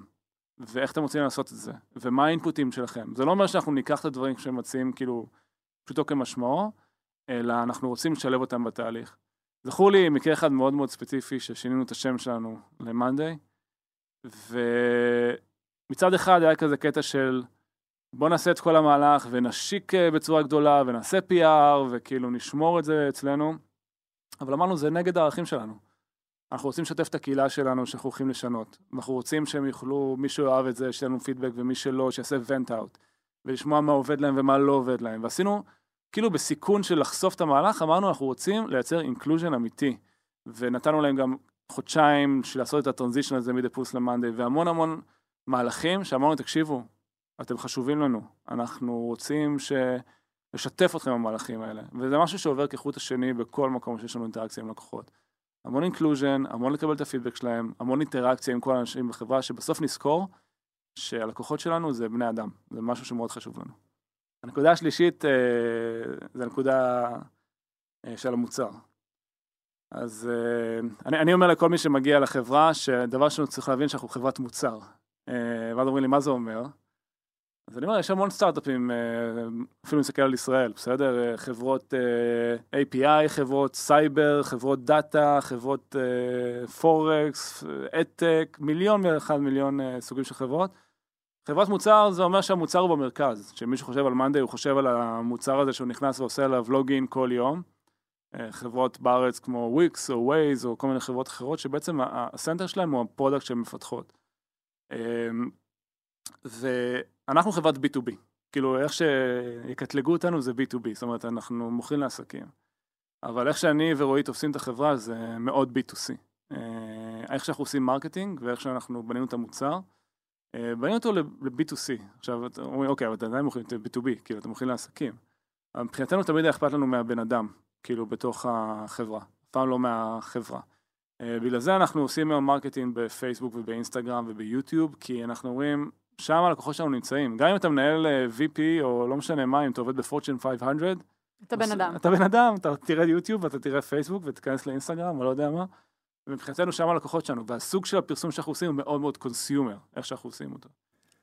ואיך אתם רוצים לעשות את זה, ומה האינפוטים שלכם. זה לא אומר שאנחנו ניקח את הדברים שהם מציעים כאילו פשוטו כמשמעו, אלא אנחנו רוצים לשלב אותם בתהליך. זכור לי מקרה אחד מאוד מאוד ספציפי ששינינו את השם שלנו ל-Monday, ומצד אחד היה כזה קטע של בוא נעשה את כל המהלך ונשיק בצורה גדולה ונעשה PR וכאילו נשמור את זה אצלנו, אבל אמרנו זה נגד הערכים שלנו. אנחנו רוצים לשתף את הקהילה שלנו שאנחנו הולכים לשנות. אנחנו רוצים שהם יוכלו, מי שאוהב את זה, שיהיה לנו פידבק, ומי שלא, שיעשה vent out. ולשמוע מה עובד להם ומה לא עובד להם. ועשינו, כאילו בסיכון של לחשוף את המהלך, אמרנו אנחנו רוצים לייצר inclusion אמיתי. ונתנו להם גם חודשיים של לעשות את ה transition הזה מ daPulse ל Monday, והמון המון מהלכים שאמרנו, תקשיבו, אתם חשובים לנו. אנחנו רוצים ש... לשתף אתכם במהלכים האלה. וזה משהו שעובר כחוט השני בכל מקום שיש לנו אינטראקציה עם לקוחות. המון inclusion, המון לקבל את הפידבק שלהם, המון אינטראקציה עם כל האנשים בחברה, שבסוף נזכור שהלקוחות שלנו זה בני אדם, זה משהו שמאוד חשוב לנו. הנקודה השלישית זה הנקודה של המוצר. אז אה, אני, אני אומר לכל מי שמגיע לחברה, שדבר ראשון צריך להבין שאנחנו חברת מוצר. אה, ואז אומרים לי, מה זה אומר? אז אני אומר, יש המון סטארט-אפים, אה, אפילו נסתכל על ישראל, בסדר? אה, חברות אה, API, חברות סייבר, חברות דאטה, חברות אה, פורקס, ad tech, מיליון ואחד מיליון אה, סוגים של חברות. חברת מוצר זה אומר שהמוצר הוא במרכז, שמישהו חושב על מאנדיי הוא חושב על המוצר הזה שהוא נכנס ועושה עליו login כל יום. אה, חברות בארץ כמו וויקס או ווייז או כל מיני חברות אחרות שבעצם ה center שלהם הוא ה product שהן מפתחות. אה, ואנחנו חברת B2B, כאילו איך שיקטלגו אותנו זה B2B, זאת אומרת אנחנו מוכרים לעסקים. אבל איך שאני ורועי תופסים את החברה זה מאוד B2C. אה, איך שאנחנו עושים marketing ואיך שאנחנו בנינו את המוצר. אה, בנינו אותו ל-B2C. עכשיו, אתה- אומרים, אוקיי, אבל אתם עדיין מוכרים את B2B, כאילו, אתם מוכרים לעסקים. מבחינתנו תמיד היה אכפת לנו מהבן אדם, כאילו, בתוך החברה. אף פעם לא מהחברה. אה, בגלל זה אנחנו עושים היום marketing בפייסבוק ובאינסטגרם וביוטיוב, כי אנחנו אומרים, שם הלקוחות שלנו נמצאים. גם אם אתה מנהל אה, VP, או לא משנה מה, אם אתה עובד ב Fortune 500, אתה בן אדם. אתה בן אדם, אתה תראה יוטיוב, אתה תראה פייסבוק ותיכנס לאינסטגרם, או לא יודע מה. ומבחינתנו שם הלקוחות שלנו, והסוג של הפרסום שאנחנו עושים הוא מאוד מאוד consumer, איך שאנחנו עושים אותו.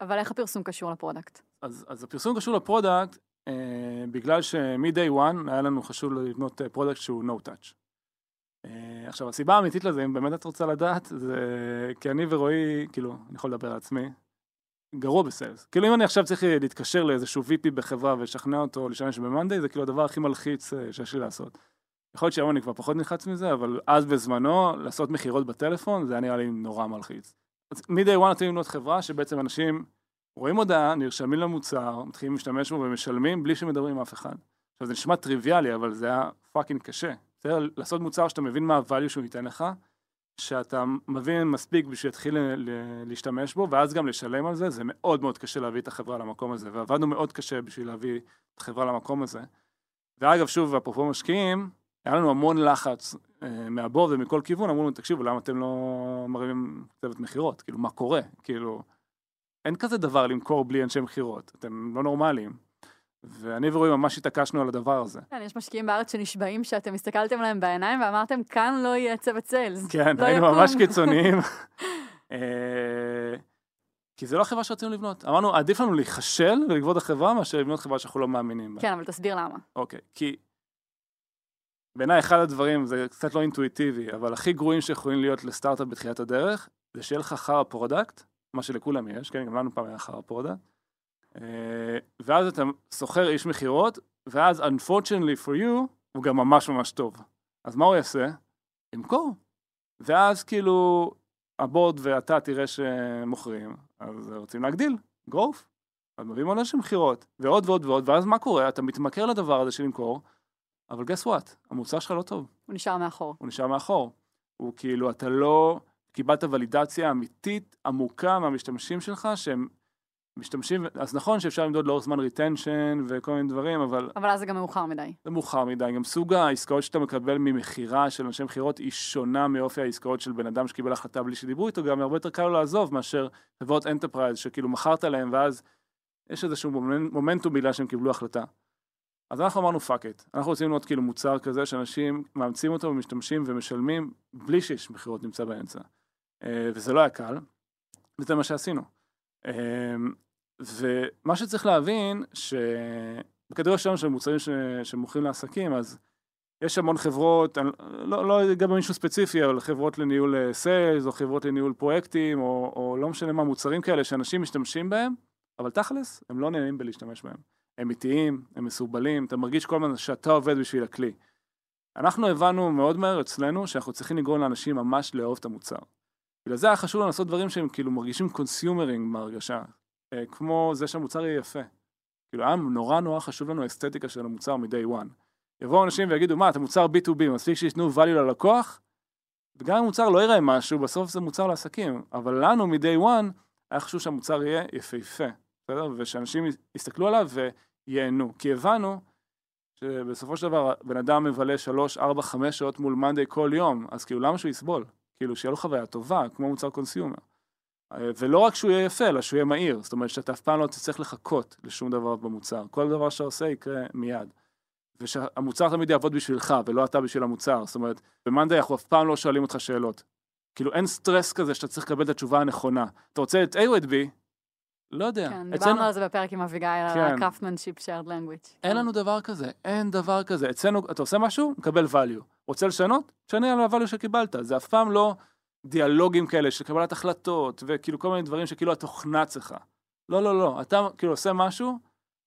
אבל איך הפרסום קשור ל product? אז, אז הפרסום קשור ל product, אה, בגלל שמ-day one היה לנו חשוב לבנות אה, product שהוא no touch. אה, עכשיו, הסיבה האמיתית לזה, אם באמת את רוצה לדעת, זה כי אני ורועי, כאילו, אני יכול לדבר על עצמי, גרוע בסיילס. כאילו, אם אני עכשיו צריך להתקשר לאיזשהו VP בחברה ולשכנע אותו להשתמש במאנדיי, זה כאילו הדבר הכי מלחיץ אה, שיש לי לעשות. יכול להיות שהיום אני כבר פחות נלחץ מזה, אבל אז בזמנו, לעשות מכירות בטלפון, זה היה נראה לי נורא מלחיץ. אז מ-day one אתם לבנות חברה שבעצם אנשים רואים הודעה, נרשמים למוצר, מתחילים להשתמש בו ומשלמים בלי שמדברים עם אף אחד. עכשיו זה נשמע טריוויאלי, אבל זה היה fucking קשה. בסדר? לעשות מוצר שאתה מבין מה ה-value שהוא ייתן לך, שאתה מבין מספיק בשביל להתחיל להשתמש בו, ואז גם לשלם על זה, זה מאוד מאוד קשה להביא את החברה למקום הזה, ועבדנו מאוד קשה בשביל להביא את החברה למקום הזה. ואגב, שוב, אפרופו משקיעים, היה לנו המון לחץ אה, מה board ומכל כיוון, אמרו לנו, תקשיבו, למה אתם לא מרימים צוות מכירות? כאילו, מה קורה? כאילו, אין כזה דבר למכור בלי אנשי מכירות, אתם לא נורמליים. ואני ורועי ממש התעקשנו על הדבר הזה. כן, יש משקיעים בארץ שנשבעים שאתם הסתכלתם להם בעיניים ואמרתם, כאן לא יהיה צוות sales. כן, לא היינו יקום." ממש קיצוניים. אה, כי זה לא החברה שרצינו לבנות. אמרנו, עדיף לנו להיכשל ולכבות ת'חברה מאשר לבנות חברה שאנחנו לא מאמינים בה. כן, אבל תסביר למה. אוקיי, כי בעיניי אחד הדברים, זה קצת לא אינטואיטיבי, אבל הכי גרועים שיכולים להיות לסטארט-אפ בתחילת הדרך, זה שיהיה לך חרא product, מה שלכולם יש, כן, גם לנו פעם היה חרא product, אה, ואז אתה שוכר איש מכירות, ואז unfortunately for you, הוא גם ממש ממש טוב. אז מה הוא יעשה? ימכור. ואז כאילו, ה board ואתה תראה שמוכרים, אז רוצים להגדיל, growth. אז מביאים עוד אנשים מכירות, ועוד ועוד ועוד, ואז מה קורה? אתה מתמכר לדבר הזה של למכור, אבל guess what? המוצר שלך לא טוב, הוא נשאר מאחור. הוא נשאר מאחור. הוא כאילו, אתה לא קיבלת ולידציה אמיתית, עמוקה מהמשתמשים שלך, שהם משתמשים, אז נכון שאפשר למדוד לאורך זמן retention וכל מיני דברים, אבל אבל אז זה גם מאוחר מדי. זה מאוחר מדי. גם סוג העסקאות שאתה מקבל ממכירה של אנשי מכירות היא שונה מאופי העסקאות של בן אדם שקיבל החלטה בלי שדיברו איתו, גם הרבה יותר קל לו לעזוב מאשר חברות enterprise, שכאילו מכרת להם ואז יש איזשהו מומנ- מומנטום בגלל שהם קיבלו החלטה. אז אנחנו אמרנו fuck it, אנחנו רוצים לראות כאילו מוצר כזה שאנשים מאמצים אותו ומשתמשים ומשלמים בלי שיש מכירות נמצא באמצע. אה, וזה לא היה קל, וזה מה שעשינו. אה, ומה שצריך להבין, שבקטגוריה שלנו של מוצרים ש... שמוכרים לעסקים, אז יש המון חברות, אני לא, לא אגע במישהו ספציפי, אבל חברות לניהול סיילס, או חברות לניהול פרויקטים, או, או לא משנה מה, מוצרים כאלה שאנשים משתמשים בהם, אבל תכלס, הם לא נהנים בלהשתמש בהם. הם איטיים, הם מסורבלים, אתה מרגיש כל הזמן שאתה עובד בשביל הכלי. אנחנו הבנו מאוד מהר אצלנו שאנחנו צריכים לגרום לאנשים ממש לאהוב את המוצר. בגלל זה היה חשוב לנו לעשות דברים שהם כאילו מרגישים consumer-ים בהרגשה, אה, כמו זה שהמוצר יהיה יפה. כאילו היה נורא נורא חשוב לנו האסתטיקה של המוצר מ-day one. יבואו אנשים ויגידו, מה, אתה מוצר B2B, מספיק שייתנו value ללקוח, וגם אם המוצר לא יראה משהו, בסוף זה מוצר לעסקים, אבל לנו מ-day one היה חשוב שהמוצר יהיה יפהפה, בסדר? ושאנשים יסתכלו עליו וייהנו. כי הבנו שבסופו של דבר בן אדם מבלה 3, 4, 5 שעות מול מאנדיי כל יום, אז כאילו למה שהוא יסבול? כאילו שיהיה לו חוויה טובה, כמו מוצר consumer. אה, ולא רק שהוא יהיה יפה, אלא שהוא יהיה מהיר. זאת אומרת שאתה אף פעם לא תצטרך לחכות לשום דבר במוצר. כל דבר שאתה עושה יקרה מיד. ושהמוצר תמיד יעבוד בשבילך ולא אתה בשביל המוצר. זאת אומרת, במאנדיי אנחנו אף פעם לא שואלים אותך שאלות. כאילו אין סטרס כזה שאתה צריך לקבל את התשובה הנכונה. אתה רוצה את A או את B? לא יודע. כן, אצלנו- דיברנו על זה בפרק עם אביגיל, על כן. ה-craftsmanship shared language. אין לנו דבר כזה, אין דבר כזה. אצלנו, אתה עושה משהו, מקבל value. רוצה לשנות? תשנה על ה-value שקיבלת. זה אף פעם לא דיאלוגים כאלה של קבלת החלטות, וכאילו כל מיני דברים שכאילו התוכנה צריכה. לא, לא, לא. אתה כאילו עושה משהו,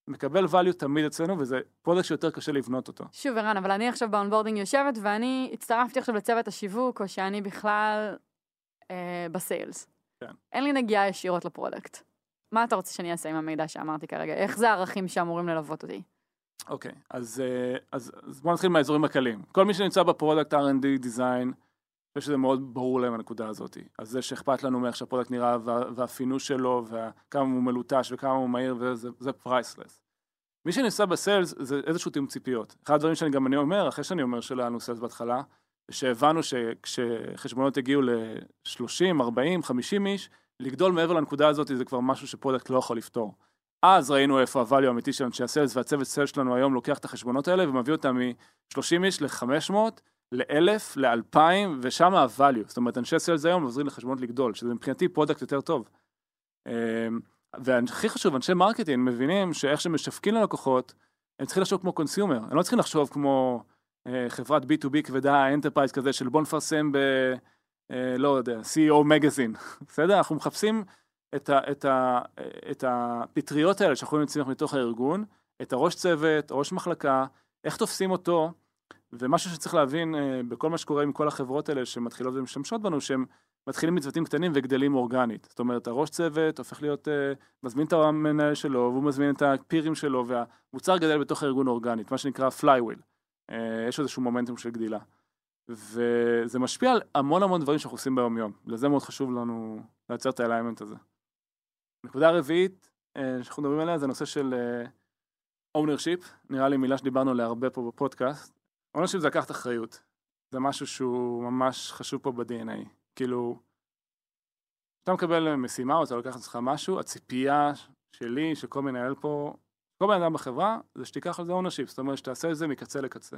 מקבל value תמיד אצלנו, וזה פרודקט שיותר קשה לבנות אותו. שוב, ערן, אבל אני עכשיו ב onboarding יושבת, ואני הצטרפתי עכשיו לצוות השיווק, או שאני בכלל אה, ב sales. כן. אין לי נגיעה ישירות ל product. מה אתה רוצה שאני אעשה עם המידע שאמרת כרגע? איך זה הערכים שאמורים ללוות אותי? אוקיי, אז, אה, אז, אז בואו נתחיל מהאזורים הקלים. כל מי שנמצא ב product R&D design, אני חושב שזה מאוד ברור להם הנקודה הזאת. אז זה שאכפת לנו מאיך שה product נראה, וה, וה finish שלו, וכמה הוא מלוטש וכמה הוא מהיר, וזה זה priceless. מי שנמצא ב sales זה איזשהו תיאום ציפיות. אחד הדברים שאני גם אני אומר, אחרי שאני אומר שלא היה לנו sales בהתחלה, שהבנו שכשחשבונות הגיעו ל-30, 40, 50 איש, לגדול מעבר לנקודה הזאת זה כבר משהו ש-product לא יכול לפתור. אז ראינו איפה הvalue האמיתי של אנשי ה-sales, והצוות sales שלנו היום לוקח את החשבונות האלה ומביא אותם מ-30 איש ל-500, ל-1000, ל-2000, ושם ה-value. זאת אומרת, אנשי sales היום עוזרים לחשבונות לגדול, שזה מבחינתי product יותר טוב. אמ, והכי חשוב, אנשי marketing מבינים שאיך שמשווקים ללקוחות, הם צריכים לחשוב כמו consumer, הם לא צריכים לחשוב כמו אה, חברת B2B כבדה, enterprise כזה של בוא נפרסם ב... אה, לא יודע, CEO magazine, בסדר? אנחנו מחפשים את, ה, את, ה, את הפטריות האלה שאנחנו יכולים לצמח מתוך הארגון, את הראש צוות, ראש מחלקה, איך תופסים אותו, ומשהו שצריך להבין אה, בכל מה שקורה עם כל החברות האלה שמתחילות ומשתמשות בנו, שהם מתחילים מצוותים קטנים וגדלים אורגנית. זאת אומרת, הראש צוות הופך להיות, אה, מזמין את המנהל שלו, והוא מזמין את הפירים שלו, והמוצר גדל בתוך הארגון אורגנית, מה שנקרא flywheel. יש איזשהו מומנטום של גדילה. וזה משפיע על המון המון דברים שאנחנו עושים ביום יום. לזה מאוד חשוב לנו לייצר את האליימנט הזה. נקודה הרביעית אה, שאנחנו מדברים עליה זה נושא של אה, ownership, נראה לי מילה שדיברנו עליה הרבה פה בפודקאסט. ownership זה לקחת אחריות. זה משהו שהוא ממש חשוב פה ב-DNA. כאילו, כשאתה מקבל משימה או אתה לוקח לעצמך משהו, הציפייה שלי, של כל מנהל פה, כל בן אדם בחברה, זה שתיקח על זה ownership, זאת אומרת שתעשה את זה מקצה לקצה.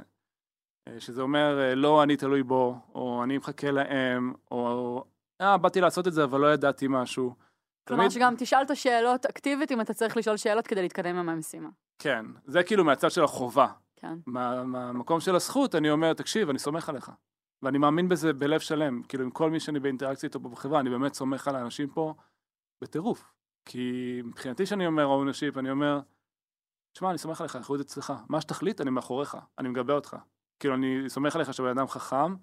אה, שזה אומר, אה, לא אני תלוי בו, או אני מחכה להם, או אה, באתי לעשות את זה אבל לא ידעתי משהו. כלומר תמיד- שגם תשאל את השאלות אקטיבית אם אתה צריך לשאול שאלות כדי להתקדם עם המשימה. כן, זה כאילו מהצד של החובה. כן. מה- מהמקום של הזכות, אני אומר, תקשיב, אני סומך עליך. ואני מאמין בזה בלב שלם. כאילו, עם כל מי שאני באינטראקציה איתו בחברה, אני באמת סומך על האנשים פה בטירוף. כי מבחינתי שאני אומר ownership, אני אומר, שמע, אני סומך עליך, האחריות אצלך. מה שתחליט, אני מאחוריך, אני מגבה אותך. כאילו, אני סומך עליך שאתה אדם חכם,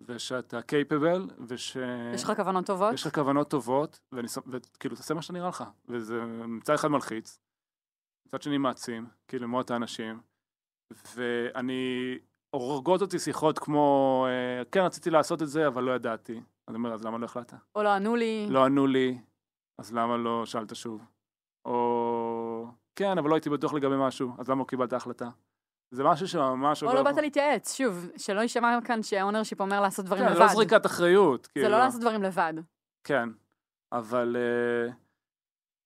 ושאתה capable, וש... יש לך כוונות טובות? יש לך כוונות טובות, ואני, וכאילו, תעשה מה שנראה לך. וזה מצד אחד מלחיץ, מצד שני מעצים, כאילו, מאוד את האנשים, ואני, הורגות אותי שיחות כמו, אה, כן, רציתי לעשות את זה, אבל לא ידעתי. אני אומר, אז למה לא החלטת? או לא ענו לי? לא ענו לי, אז למה לא שאלת שוב? או, כן, אבל לא הייתי בטוח לגבי משהו, אז למה לא קיבלת החלטה? זה משהו שממש או לא באת להתייעץ, שוב, שלא יישמע כאן שה-ownership אומר לעשות דברים כן, לבד. זה לא זריקת אחריות. זה כאילו. לא לעשות דברים לבד. כן, אבל... אה,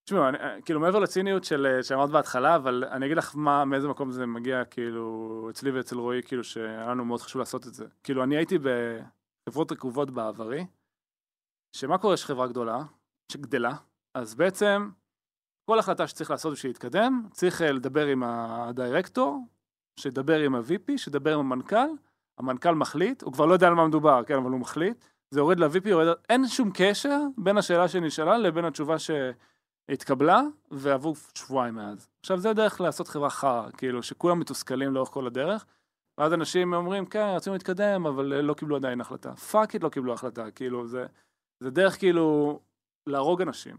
תשמעו, אה, כאילו מעבר לציניות של, אה, שאמרת בהתחלה, אבל אני אגיד לך מה, מאיזה מקום זה מגיע, כאילו, אצלי ואצל רועי, כאילו, שהיה לנו מאוד חשוב לעשות את זה. כאילו, אני הייתי בחברות רקובות בעברי, שמה קורה יש חברה גדולה, שגדלה, אז בעצם כל החלטה שצריך לעשות בשביל להתקדם, צריך לדבר עם הדירקטור, שידבר עם ה-VP, שידבר עם המנכ"ל, המנכ"ל מחליט, הוא כבר לא יודע על מה מדובר, כן, אבל הוא מחליט, זה יורד ל-VP, יורד... אין שום קשר בין השאלה שנשאלה לבין התשובה שהתקבלה, ועברו שבועיים מאז. עכשיו, זה דרך לעשות חברה חרא, כאילו, שכולם מתוסכלים לאורך כל הדרך, ואז אנשים אומרים, כן, רצינו להתקדם, אבל אה, לא קיבלו עדיין החלטה. fuck it לא קיבלו החלטה, כאילו, זה, זה דרך כאילו להרוג אנשים.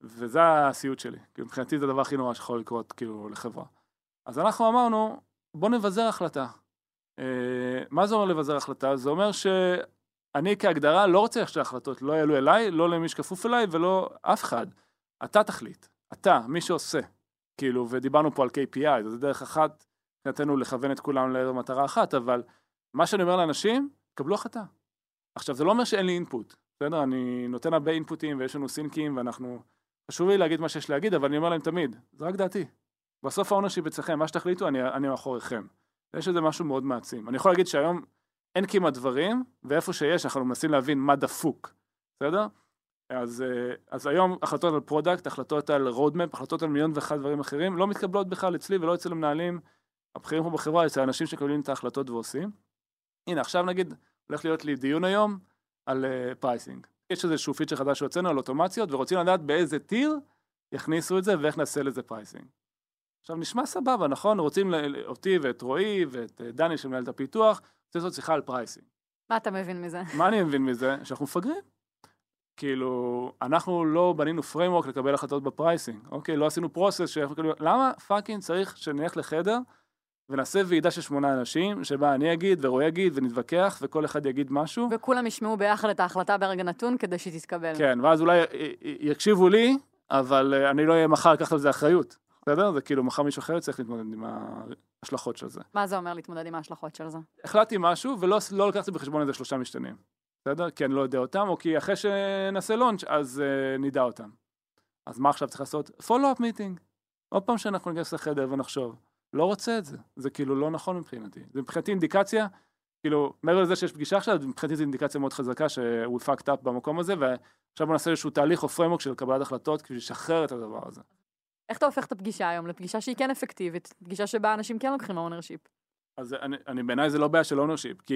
וזה הסיוט שלי. כאילו, מבחינתי זה הדבר הכי נורא שיכול לקרות, כאילו, לחברה. אז אנחנו אמרנו, בוא נבזר החלטה. אה, מה זה אומר לבזר החלטה? זה אומר שאני כהגדרה לא רוצה שההחלטות לא יעלו אליי, לא למי שכפוף אליי ולא אף אחד. אתה תחליט. אתה, מי שעושה. כאילו, ודיברנו פה על KPI, זה דרך אחת מבחינתנו לכוון את כולם למטרה אחת, אבל מה שאני אומר לאנשים, קבלו החלטה. עכשיו, זה לא אומר שאין לי input, בסדר? אני נותן הרבה אינפוטים ויש לנו סינקים ואנחנו... חשוב לי להגיד מה שיש להגיד, אבל אני אומר להם תמיד, זה רק דעתי. בסוף ה-ownership אצלכם, מה שתחליטו, אני, אני מאחוריכם. יש איזה משהו מאוד מעצים. אני יכול להגיד שהיום אין כמעט דברים, ואיפה שיש אנחנו מנסים להבין מה דפוק, בסדר? אז, אה, אז היום החלטות על product, החלטות על roadmap, החלטות על מיליון ואחד דברים אחרים, לא מתקבלות בכלל אצלי ולא אצל המנהלים הבכירים פה בחברה, אצל האנשים שמקבלים את ההחלטות ועושים. הנה, עכשיו נגיד, הולך להיות לי דיון היום על pricing. Uh, יש איזשהו פיצ'ר חדש שהוצאנו על אוטומציות, ורוצים לדעת באיזה tier יכניסו את זה ואיך נעשה לזה pricing. עכשיו, נשמע סבבה, נכון? רוצים אותי ואת רועי ואת אה, דני שמנהל את הפיתוח, רוצה לעשות שיחה על pricing. מה אתה מבין מזה? מה אני מבין מזה? שאנחנו מפגרים. כאילו, אנחנו לא בנינו framework לקבל החלטות ב-pricing, אוקיי? לא עשינו process שאנחנו כאילו, למה fucking צריך שנלך לחדר ונעשה ועידה של שמונה אנשים, שבה אני אגיד ורועי יגיד ונתווכח וכל אחד יגיד משהו. וכולם ישמעו ביחד את ההחלטה ברגע נתון כדי שהיא תתקבל. כן, ואז אולי יקשיבו לי, אבל אה, אני לא אהיה מחר לקחת על זה אחריות. בסדר? זה כאילו מחר מישהו אחר צריך להתמודד עם ההשלכות של זה. מה זה אומר להתמודד עם ההשלכות של זה? החלטתי משהו ולא לא לקחתי בחשבון איזה שלושה משתנים. בסדר? כי אני לא יודע אותם, או כי אחרי שנעשה לונץ' אז uh, נדע אותם. אז מה עכשיו צריך לעשות? follow-up meeting. עוד פעם שאנחנו ניכנס לחדר ונחשוב. לא רוצה את זה. זה כאילו לא נכון מבחינתי. זה מבחינתי אינדיקציה, כאילו, מעבר לזה שיש פגישה עכשיו, מבחינתי זו אינדיקציה מאוד חזקה ש-we fucked up במקום הזה, ועכשיו בוא נעשה איזשהו תהליך או framework של קבלת החלטות כדי לשחרר את הדבר הזה. איך אתה הופך את הפגישה היום לפגישה שהיא כן אפקטיבית, פגישה שבה אנשים כן לוקחים ownership? אז אני, אני בעיניי זה לא בעיה של ownership, כי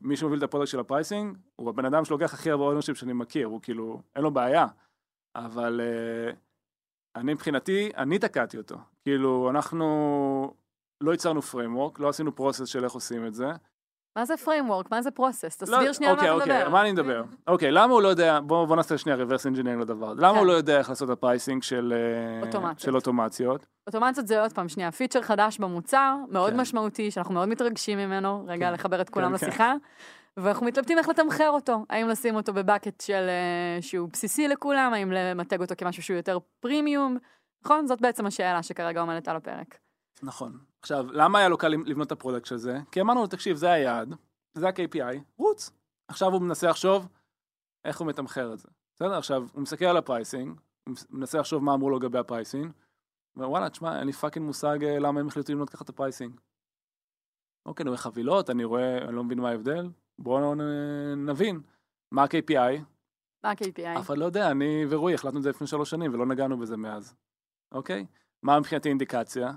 מי שמוביל את ה-product של ה-pricing, הוא הבן אדם שלוקח הכי הרבה ownership שאני מכיר, הוא כאילו, אין לו בעיה, אבל uh, אני מבחינתי, אני תקעתי אותו, כאילו אנחנו לא ייצרנו framework, לא עשינו process של איך עושים את זה, מה זה framework? מה זה process? תסביר לא, שנייה אוקיי, מה אתה מדבר. אוקיי, מה אני מדבר? אוקיי, למה הוא לא יודע, בואו בוא נעשה שנייה reverse engineering לדבר. למה כן. הוא לא יודע איך לעשות ה-pricing של אה, אוטומציות? של אוטומציות? אוטומציות זה עוד פעם שנייה, פיצ'ר חדש במוצר, מאוד כן. משמעותי, שאנחנו מאוד מתרגשים ממנו, רגע כן. לחבר את כולם כן, לשיחה. כן. ואנחנו מתלבטים איך לתמחר אותו, האם לשים אותו ב-bucket של אה, שהוא בסיסי לכולם, האם למתג אותו כמשהו שהוא יותר פרימיום, נכון? זאת בעצם השאלה שכרגע עומדת על הפרק. נכון. עכשיו, למה היה לו קל לבנות את ה-product של זה? כי אמרנו לו, תקשיב, זה היעד, זה ה-KPI, רוץ. עכשיו הוא מנסה לחשוב איך הוא מתמחר את זה. בסדר? עכשיו, הוא מסתכל על ה-pricing, הוא מנסה לחשוב מה אמרו לו לגבי ה-pricing, ווואלה, תשמע, אין לי fucking מושג אה, למה הם החליטו לבנות ככה את ה-pricing. אוקיי, אני רואה חבילות, אני רואה, אני לא מבין מה ההבדל, בואו נבין. מה ה-KPI? מה ה-KPI? אף אחד לא יודע, אני ורועי החלטנו את זה לפני שלוש שנים ולא נגענו בזה מאז. אוקיי? מה מבחינתי אינדיקציה?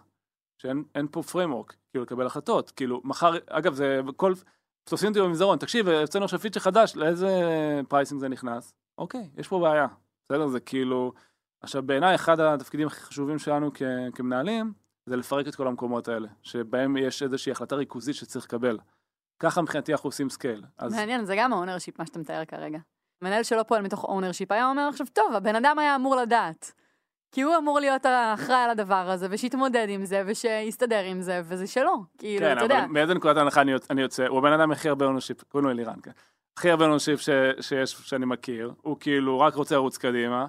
שאין פה framework, כאילו לקבל החלטות, כאילו מחר, אגב זה כל, תופסים אותי במסדרון, תקשיב, הוצאנו עכשיו פיצ'ר חדש, לאיזה pricing זה נכנס? אוקיי, יש פה בעיה, בסדר? זה כאילו, עכשיו בעיניי אחד התפקידים הכי חשובים שלנו כ, כמנהלים, זה לפרק את כל המקומות האלה, שבהם יש איזושהי החלטה ריכוזית שצריך לקבל. ככה מבחינתי אנחנו עושים scale. אז... מעניין, זה גם ה-ownership, מה שאתה מתאר כרגע. מנהל שלא פועל מתוך ownership היה אומר עכשיו, טוב, הבן אדם היה אמור לדעת. כי הוא אמור להיות האחראי על הדבר הזה, ושיתמודד עם זה, ושיסתדר עם זה, וזה שלו, כאילו, כן, אתה יודע. כן, אבל מאיזה נקודת הנחה אני יוצא, הוא הבן אדם הכי הרבה ownership, קוראים לו אלירן, כן. הכי הרבה ownership שיש, שאני מכיר, הוא כאילו רק רוצה לרוץ קדימה,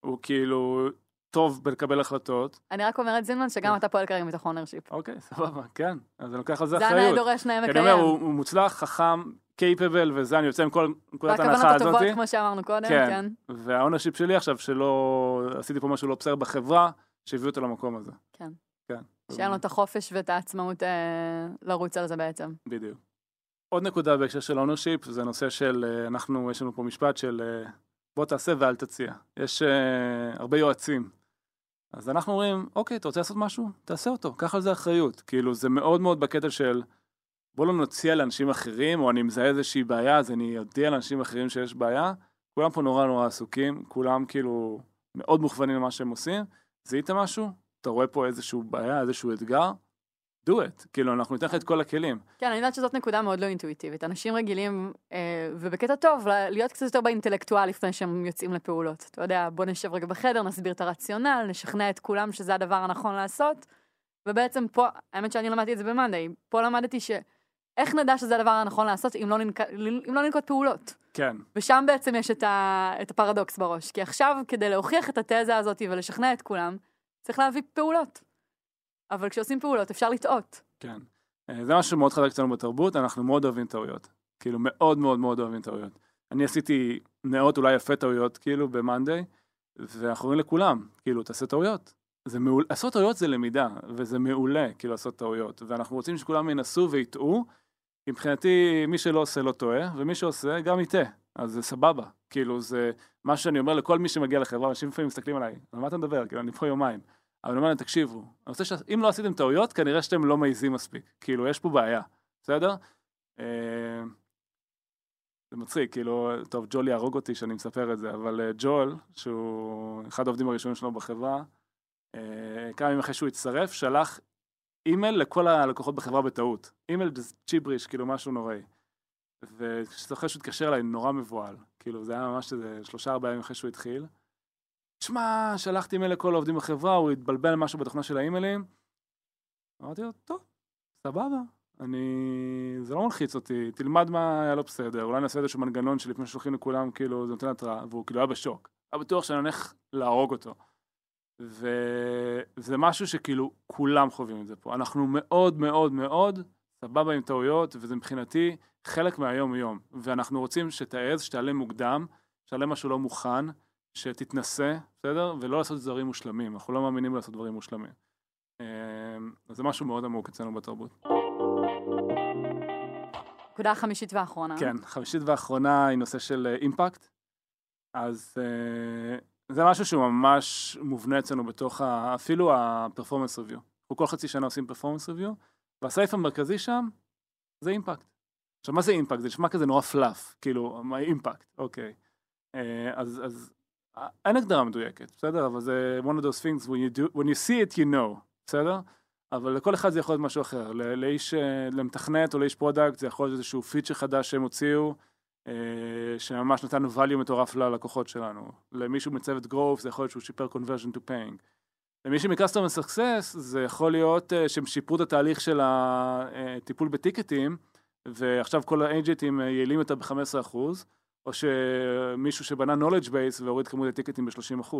הוא כאילו טוב בלקבל החלטות. אני רק אומרת זינמן שגם כן. אתה פועל כרגע מתוך ownership. אוקיי, סבבה, כן, אז אני לוקח על זה אחריות. זה הנאה דורש נאה מקיים. אני אומר, הוא מוצלח, חכם, capable וזה, אני יוצא עם כל נקודת ההנחה הזאת. והכוונות הטובות, כמו שאמרנו קודם, כן. כן. וה ownership שלי עכשיו, שלא עשיתי פה משהו לא בסדר בחברה, שהביאו אותו למקום הזה. כן. כן. שאין לו את החופש ואת העצמאות אה, לרוץ על זה בעצם. בדיוק. עוד נקודה בהקשר של ownership, זה נושא של, אה, אנחנו, יש לנו פה משפט של אה, בוא תעשה ואל תציע. יש אה, הרבה יועצים. אז אנחנו אומרים, אוקיי, אתה רוצה לעשות משהו? תעשה אותו, קח על זה אחריות. כאילו, זה מאוד מאוד בקטע של... בוא לא נציע לאנשים אחרים, או אני מזהה איזושהי בעיה, אז אני אודיע לאנשים אחרים שיש בעיה. כולם פה נורא נורא עסוקים, כולם כאילו מאוד מוכוונים למה שהם עושים. זיהית משהו? אתה רואה פה איזשהו בעיה, איזשהו אתגר? do it, כאילו אנחנו ניתן לך את כל הכלים. כן, אני יודעת שזאת נקודה מאוד לא אינטואיטיבית. אנשים רגילים, אה, ובקטע טוב, להיות קצת יותר באינטלקטואל לפני שהם יוצאים לפעולות. אתה יודע, בוא נשב רגע בחדר, נסביר את הרציונל, נשכנע את כולם שזה הדבר הנכון לעשות. ובעצם פה, האמת שאני למדתי את זה במאנדיי, פה למדתי ש... איך נדע שזה הדבר הנכון לעשות אם לא, ננק... אם לא ננקוט פעולות? כן. ושם בעצם יש את, ה... את הפרדוקס בראש. כי עכשיו, כדי להוכיח את התזה הזאת ולשכנע את כולם, צריך להביא פעולות. אבל כשעושים פעולות אפשר לטעות. כן. אה, זה משהו מאוד חזק אצלנו בתרבות, אנחנו מאוד אוהבים טעויות. כאילו, מאוד מאוד מאוד אוהבים טעויות. אני עשיתי מאות, אולי יפה טעויות, כאילו, ב-Monday, ואנחנו אומרים לכולם, כאילו, תעשה טעויות. זה מעולה, לעשות טעויות זה למידה, וזה מעולה, כאילו, לעשות טעויות. ואנחנו רוצים שכולם ינסו ויטעו, כי מבחינתי, מי שלא עושה לא טועה, ומי שעושה גם יטעה. אז זה סבבה. כאילו, זה מה שאני אומר לכל מי שמגיע לחברה, אנשים לפעמים מסתכלים עליי, על מה אתה מדבר? כאילו, אני פה יומיים. אבל אני אומר להם, תקשיבו, אני רוצה ש... אם לא עשיתם טעויות, כנראה שאתם לא מעיזים מספיק. כאילו, יש פה בעיה, בסדר? אה, זה מצחיק, כאילו, טוב, ג'ול יהרוג אותי שאני מספר את זה, אבל אה, ג'ול, שהוא אחד העובדים הראשונים שלנו בחברה, אה, כמה ימים אחרי שהוא הצטרף, שלח אימייל לכל הלקוחות בחברה בטעות. אימייל זה ג'יבריש, כאילו משהו נוראי. וכשזוכר שהוא התקשר אליי, נורא מבוהל. כאילו, זה היה ממש איזה שלושה ארבעה ימים אחרי שהוא התחיל. שמע, שלחתי אימייל לכל העובדים בחברה, הוא התבלבל משהו בתוכנה של האימיילים. אמרתי לו, טוב, סבבה, אני... זה לא מלחיץ אותי, תלמד מה היה לא בסדר, אולי נעשה איזשהו מנגנון שלפני ששולחים לכולם, כאילו, זה נותן התראה, והוא כאילו היה בשוק. היה בטוח שאני הולך להרוג אותו. וזה משהו שכאילו כולם חווים את זה פה. אנחנו מאוד מאוד מאוד סבבה עם טעויות, וזה מבחינתי חלק מהיום-יום. ואנחנו רוצים שתעז, שתעלה מוקדם, שתעלה משהו לא מוכן, שתתנסה, בסדר? ולא לעשות דברים מושלמים. אנחנו לא מאמינים לעשות דברים מושלמים. אמ, אז זה משהו מאוד עמוק אצלנו בתרבות. נקודה חמישית ואחרונה. כן, חמישית ואחרונה היא נושא של אימפקט. אז אה, זה משהו שהוא ממש מובנה אצלנו בתוך, ה, אפילו ה-performance review. אנחנו כל חצי שנה עושים performance review, והסעיף המרכזי שם זה אימפקט. עכשיו, מה זה אימפקט? זה נשמע כזה נורא פלאף, כאילו, מה אימפקט, אוקיי. אה, אז, אז אה, אין הגדרה מדויקת, בסדר? אבל זה one of those things, when you, do, when you see it, you know, בסדר? אבל לכל אחד זה יכול להיות משהו אחר. לאיש, אה, למתכנת או לאיש product זה יכול להיות איזשהו feature חדש שהם הוציאו, שממש נתנו value מטורף ללקוחות שלנו. למישהו מצוות growth זה יכול להיות שהוא שיפר conversion to paying. למישהו מ-customer success זה יכול להיות אה, שהם שיפרו את התהליך של הטיפול בטיקטים, ועכשיו כל האג'נטים יעילים יותר ב-15%, או שמישהו שבנה knowledge base והוריד כמות הטיקטים ב-30%.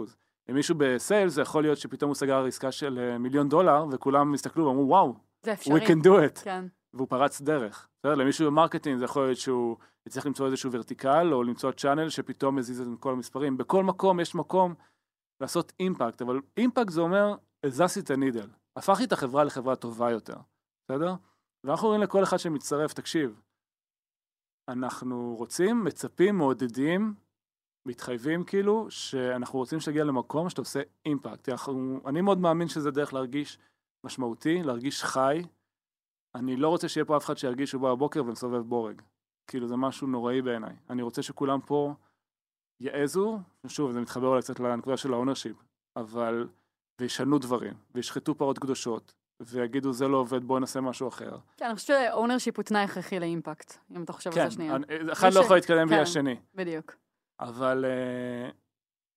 למישהו ב sales זה יכול להיות שפתאום הוא סגר עסקה של אה, מיליון דולר, וכולם הסתכלו ואמרו וואו, זה אפשרי. we can do it. כן. והוא פרץ דרך. בסדר? למישהו ב marketing זה יכול להיות שהוא יצטרך למצוא איזשהו vertical, או למצוא channel שפתאום מזיז את כל המספרים. בכל מקום יש מקום לעשות impact, אבל impact זה אומר, הזזתי את ה needle. הפכתי את החברה לחברה טובה יותר, בסדר? ואנחנו אומרים לכל אחד שמצטרף, תקשיב, אנחנו רוצים, מצפים, מעודדים, מתחייבים כאילו, שאנחנו רוצים שתגיע למקום שאתה עושה impact. אנחנו, אני מאוד מאמין שזה דרך להרגיש משמעותי, להרגיש חי. אני לא רוצה שיהיה פה אף אחד שירגיש שהוא בא בבוקר ומסובב בורג. כאילו זה משהו נוראי בעיניי. אני רוצה שכולם פה יעזו, שוב זה מתחבר אולי קצת לנקודה של ה ownership, אבל, וישנו דברים, וישחטו פרות קדושות, ויגידו זה לא עובד בואו נעשה משהו אחר. כן, אני חושבת ש ownership הוא תנאי הכרחי ל impact, אם אתה חושב על כן, זה שנייה. אני- אחד לא ש- יכול להתקדם בלי כן. השני. בדיוק. אבל אה,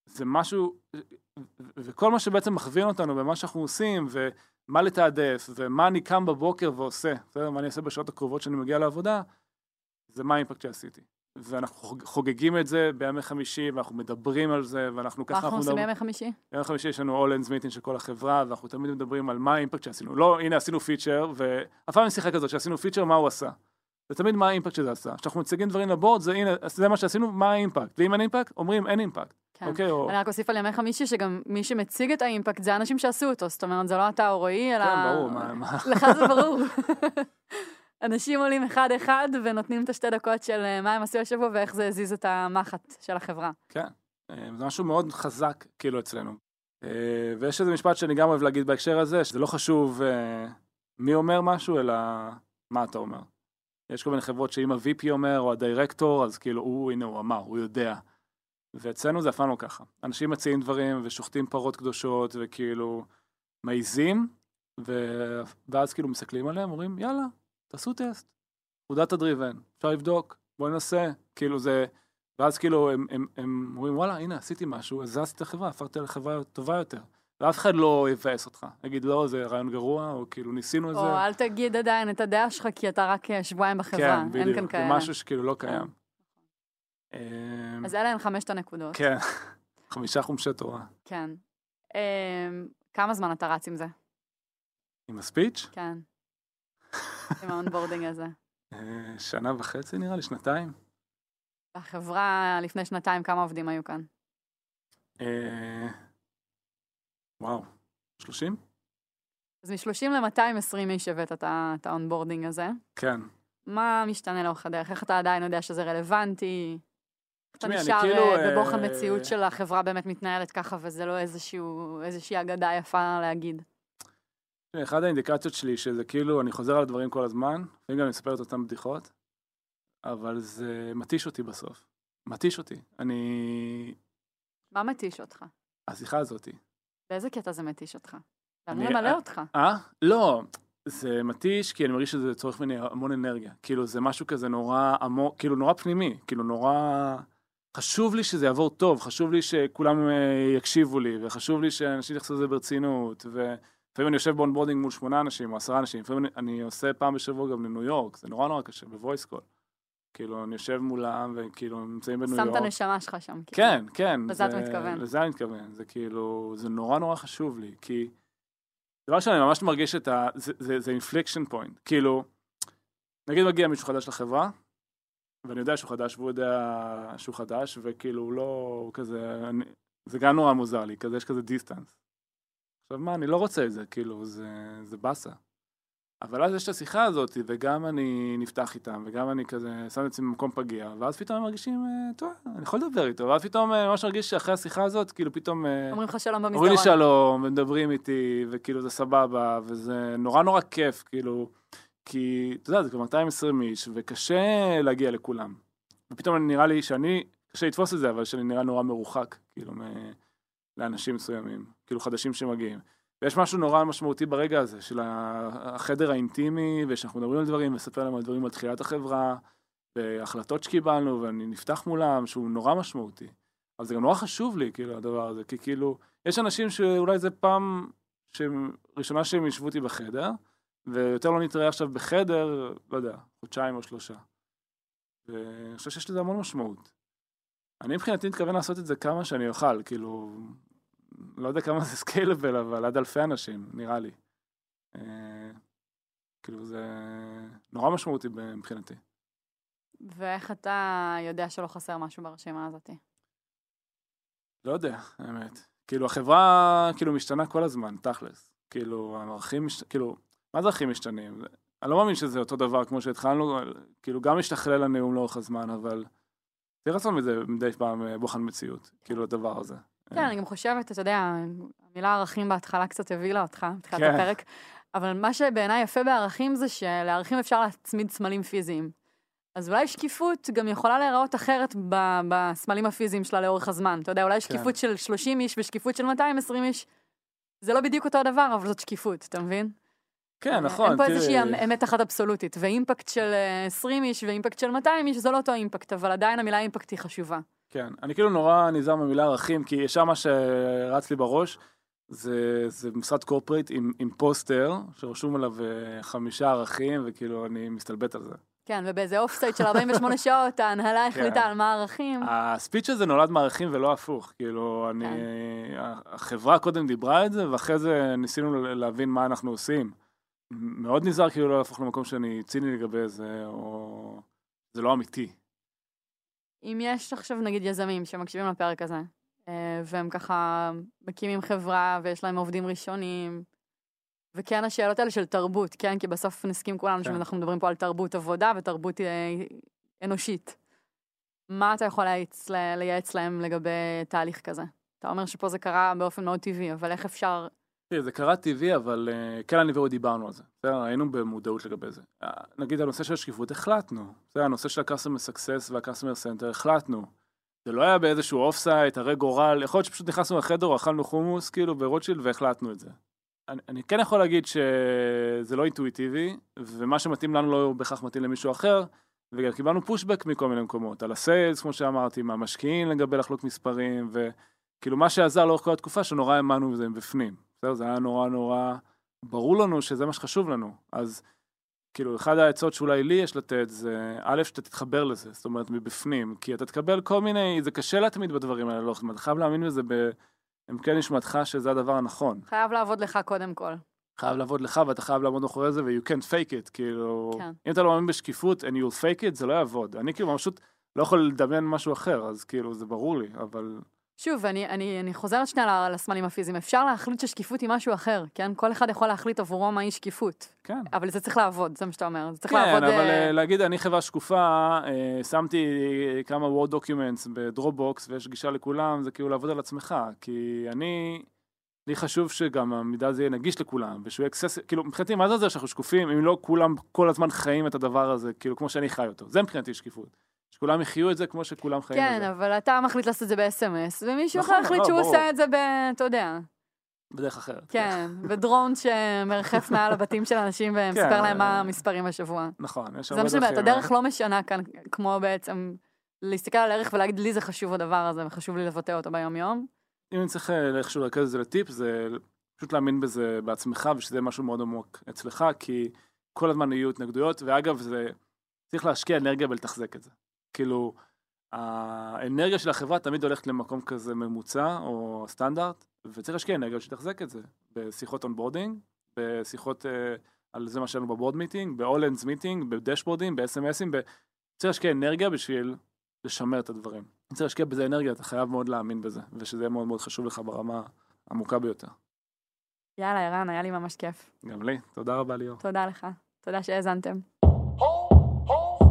זה משהו, וכל מה שבעצם מכווין אותנו במה שאנחנו עושים, ומה לתעדף, ומה אני קם בבוקר ועושה, בסדר? מה אני אעשה בשעות הקרובות שאני מגיע לעבודה, זה מה ה impact שעשיתי. ואנחנו חוג- חוגגים את זה בימי חמישי, ואנחנו מדברים על זה, ואנחנו מה ככה... אנחנו עושים בימי חמישי? בימי חמישי יש לנו all hands meeting של כל החברה, ואנחנו תמיד מדברים על מה ה impact שעשינו. לא, הנה עשינו feature, ואף פעם אין שיחה כזאת שעשינו feature, מה הוא עשה. זה תמיד מה האימפקט שזה עשה. כשאנחנו מציגים דברים לבורד, זה הנה, זה מה שעשינו, מה האימפקט. ואם אין אימפקט, אומרים אין אימפקט. כן. אוקיי, או... אני רק אוסיף על ימי חמישי שגם מי שמציג את האימפקט זה האנשים שעשו אותו, זאת אומרת זה לא אתה או רועי, אלא... כן, ברור, מה... מה- לך זה ברור. אנשים עולים אחד-אחד ונותנים את השתי דקות של אה, מה הם עשו השבוע ואיך זה הזיז את המחט של החברה. כן, אה, זה משהו מאוד חזק כאילו אצלנו. אה, ויש איזה משפט שאני גם אוהב להגיד בהקשר הזה, שזה לא חשוב מי אומר משהו, אלא מה אתה אומר. יש כל מיני חברות שאם ה-VP אומר, או הדירקטור, אז כאילו, הוא, הנה, הוא אמר, הוא יודע. ואצלנו זה אף פעם לא ככה. אנשים מציעים דברים ושוחטים פרות קדושות, וכאילו, מעיזים, ו... ואז כאילו מסתכלים עליהם, אומרים, יאללה, תעשו טסט. פקודת הדריבן, אפשר לבדוק, בואו ננסה. כאילו זה... ואז כאילו הם, הם, הם אומרים, וואלה, הנה, עשיתי משהו, הזזתי את החברה, הפכתי לחברה טובה יותר. ואף אחד לא יבאס אותך. יגיד, לא, זה רעיון גרוע, או כאילו ניסינו את זה. או אל תגיד עדיין את הדעה שלך כי אתה רק אה, שבועיים בחברה, כן, אין בדיוק. כאן זה כאלה. משהו שכאילו לא קיים. אמ, אז אלה הן חמשת הנקודות. כן, חמישה חומשי תורה. כן. אמ, כמה זמן אתה רץ עם זה? עם הספיץ', כן. עם ה onboarding הזה. אה, שנה וחצי נראה לי, שנתיים. החברה לפני שנתיים, כמה עובדים היו כאן? אה, וואו, 30? אז מ-30 ל-220 איש הבאת את ה onboarding הזה. כן. מה משתנה לאורך הדרך? איך אתה עדיין יודע שזה רלוונטי? אתה נשאר כאילו, אה, בבוך אה, המציאות של החברה באמת מתנהלת ככה, וזה לא איזשהו, איזושהי אגדה יפה להגיד. אחת האינדיקציות שלי שזה כאילו, אני חוזר על הדברים כל הזמן, לפעמים גם אני מספר את אותן בדיחות, אבל זה מתיש אותי בסוף. מתיש אותי. אני... מה מתיש אותך? השיחה הזאתי. באיזה קטע זה מתיש אותך? זה אמור למלא אותך. אה? לא. זה מתיש כי אני מרגיש שזה צורך ממני המון אנרגיה. כאילו זה משהו כזה נורא עמוק, כאילו נורא פנימי. כאילו נורא... חשוב לי שזה יעבור טוב, חשוב לי שכולם אה, יקשיבו לי, וחשוב לי שאנשים יתייחסו לזה ברצינות, ולפעמים אני יושב ב onboarding מול שמונה אנשים או עשרה אנשים, לפעמים אני, אני עושה פעם בשבוע גם לניו יורק, זה נורא נורא קשה, ב voice call. כאילו, אני יושב מולם, וכאילו, נמצאים בניו שם יורק. את הנשמה שלך שם. כאילו. כן, כן. לזה אתה מתכוון. לזה אני מתכוון. זה כאילו, זה נורא נורא חשוב לי, כי... דבר שאני ממש מרגיש את ה... זה- זה זה inflection point. כאילו, נגיד מגיע מישהו חדש לחברה, ואני יודע שהוא חדש, והוא יודע שהוא חדש, וכאילו לא כזה... אני, זה גם נורא מוזר לי, כזה יש כזה distance. עכשיו מה, אני לא רוצה את זה, כאילו, זה, זה באסה. אבל אז יש את השיחה הזאת, וגם אני נפתח איתם, וגם אני כזה שם את עצמי במקום פגיע, ואז פתאום הם מרגישים, אה, טוב, אני יכול לדבר איתו, ואז פתאום אה, ממש מרגיש שאחרי השיחה הזאת, כאילו פתאום... אה, אומרים לך שלום אומרים לי במסדרון. שלום, ומדברים איתי, וכאילו זה סבבה, וזה נורא נורא כיף, כאילו, כי, אתה יודע, זה כבר 220 איש, וקשה להגיע לכולם. ופתאום נראה לי שאני, קשה לתפוס את זה, אבל שאני נראה נורא מרוחק, כאילו, מ- לאנשים מסוימים, כאילו חדשים שמגיעים. ויש משהו נורא משמעותי ברגע הזה, של החדר האינטימי, ושאנחנו מדברים על דברים, ולספר להם על דברים על תחילת החברה, והחלטות שקיבלנו, ואני נפתח מולם, שהוא נורא משמעותי. אבל זה גם נורא חשוב לי, כאילו, הדבר הזה, כי כאילו, יש אנשים שאולי זה פעם שהם, ראשונה שהם ישבו אותי בחדר, ויותר לא נתראה עכשיו בחדר, לא יודע, חודשיים או שלושה. ואני חושב שיש לזה המון משמעות. אני מבחינתי מתכוון לעשות את זה כמה שאני אוכל, כאילו, לא יודע כמה זה סקיילבל, אבל עד אלפי אנשים, נראה לי. אה, כאילו, זה נורא משמעותי מבחינתי. ואיך אתה יודע שלא חסר משהו ברשימה הזאת? לא יודע, האמת. כאילו, החברה כאילו משתנה כל הזמן, תכלס. כאילו, הערכים, מש... כאילו, מה זה ערכים משתנים? אני לא מאמין שזה אותו דבר כמו שהתחלנו, כאילו, גם משתכלל הנאום לאורך הזמן, אבל צריך לעשות מזה מדי פעם אה, בוחן מציאות, כאילו, הדבר הזה. כן, אני גם חושבת, אתה יודע, המילה ערכים בהתחלה קצת הבהילה אותך, בתחילת כן. הפרק, אבל מה שבעיניי יפה בערכים זה שלערכים אפשר להצמיד סמלים פיזיים. אז אולי שקיפות גם יכולה להיראות אחרת ב- בסמלים הפיזיים שלה לאורך הזמן. אתה יודע, אולי שקיפות של 30 איש ושקיפות של 220 איש, זה לא בדיוק אותו הדבר, אבל זאת שקיפות, אתה מבין? כן, נכון, אין פה איזושהי אמ- אמת אחת אבסולוטית, ואימפקט של אה, 20 איש ואימפקט של 200 איש זה לא אותו אימפקט, אבל עדיין המילה אימפקט היא חשובה. כן, אני כאילו נורא נזהר במילה ערכים, כי ישר מה שרץ לי בראש, זה, זה משרד corporate עם, עם פוסטר, שרשום עליו אה, חמישה ערכים, וכאילו אני מסתלבט על זה. כן, ובאיזה off-site של 48 שעות ההנהלה החליטה כן. על מה הערכים. הספיץ' הזה נולד מערכים ולא הפוך, כאילו, אני, כן. החברה קודם דיברה את זה, ואחרי זה ניסינו להבין מה אנחנו עושים. מאוד נזהר כאילו לא להפוך למקום שאני ציני לגבי זה, או זה לא אמיתי. אם יש עכשיו נגיד יזמים שמקשיבים לפרק הזה, אה, והם ככה מקימים חברה ויש להם עובדים ראשונים, וכן השאלות האלה של תרבות, כן? כי בסוף נסכים כולנו כן. שאנחנו מדברים פה על תרבות עבודה ותרבות אה, אנושית. מה אתה יכול לייעץ, לייעץ להם לגבי תהליך כזה? אתה אומר שפה זה קרה באופן מאוד טבעי, אבל איך אפשר... תראי, זה קרה טבעי, אבל כן אני ואורי דיברנו על זה. היינו במודעות לגבי זה. אה, נגיד הנושא של השקיפות, החלטנו. זה הנושא של ה-customer success וה-customer center, החלטנו. זה לא היה באיזשהו off-site, הרי גורל, יכול להיות שפשוט נכנסנו לחדר, אכלנו חומוס, כאילו, ברוטשילד, והחלטנו את זה. אני, אני כן יכול להגיד שזה לא אינטואיטיבי, ומה שמתאים לנו לא בהכרח מתאים למישהו אחר, וגם קיבלנו pushback מכל מיני מקומות, על ה sales, כמו שאמרתי, מהמשקיעים לגבי לחלוק מספרים, וכאילו מה שעזר לאורך כל התקופה, שנורא האמנו בזה מבפנים. בסדר, זה היה נורא נורא ברור לנו שזה מה שחשוב לנו. אז כאילו, אחד העצות שאולי לי יש לתת זה, א', שאתה תתחבר לזה, זאת אומרת, מבפנים, כי אתה תקבל כל מיני, זה קשה להתמיד בדברים האלה, לא, אתה חייב להאמין בזה בעמקי נשמתך שזה הדבר הנכון. חייב לעבוד לך קודם כל. חייב לעבוד לך ואתה חייב לעמוד מאחורי זה ו- you can't fake it, כאילו, כן. אם אתה לא מאמין בשקיפות and you'll fake it, זה לא יעבוד. אני כאילו פשוט לא יכול לדמיין משהו אחר, אז כאילו, זה ברור לי, אבל שוב, אני, אני, אני חוזרת שנייה לסמלים הפיזיים. אפשר להחליט ששקיפות היא משהו אחר, כן? כל אחד יכול להחליט עבורו מהי שקיפות. כן. אבל זה צריך לעבוד, זה מה שאתה אומר. זה צריך כן, לעבוד... אבל אה, אה, להגיד אני חברה שקופה, אה, שמתי כמה Word documents ב Dropbox ויש גישה לכולם, זה כאילו לעבוד על עצמך, כי אני, לי חשוב שגם המידע הזה יהיה נגיש לכולם, ושהוא יהיה access, כאילו מבחינתי מה זה זה שאנחנו שקופים, אם לא כולם כל הזמן חיים את הדבר הזה, כאילו כמו שאני חי אותו, זה מבחינתי שקיפות. שכולם יחיו את זה כמו שכולם חיים את כן, זה, אבל אתה מחליט לעשות את זה ב-SMS, ומישהו נכון, אחר החליט לא, שהוא ברור. עושה את זה ב... אתה יודע, בדרך אחרת. כן, בדרון שמרחף מעל הבתים של אנשים ומספר כן, להם מה המספרים השבוע. נכון, יש זה הרבה מה שאני אומרת, דרכים, הדרך לא משנה כאן, כמו בעצם להסתכל על הערך ולהגיד, לי זה חשוב הדבר הזה, וחשוב לי לבטא אותו ביום-יום. אם אני צריך אה, איכשהו לרכז את זה לטיפ, זה פשוט להאמין בזה בעצמך, ושזה משהו מאוד עמוק אצלך, כי כל הזמן יהיו התנגדויות, ואגב, זה צריך להשקיע אנרגיה בלתחזק את זה. כאילו, האנרגיה של החברה תמיד הולכת למקום כזה ממוצע או סטנדרט, וצריך להשקיע אנרגיה שתחזק את זה. בשיחות onboarding, בשיחות אה, על זה מה שלנו ב board meeting, ב-all-hands meeting, בדשבורדים, ב-SMSים, ב... צריך להשקיע אנרגיה בשביל לשמר את הדברים. צריך להשקיע בזה אנרגיה, אתה חייב מאוד להאמין בזה, ושזה יהיה מאוד מאוד חשוב לך ברמה העמוקה ביותר. יאללה, ערן, היה לי ממש כיף. גם לי, תודה רבה ליאור. תודה לך. תודה שהאזנתם.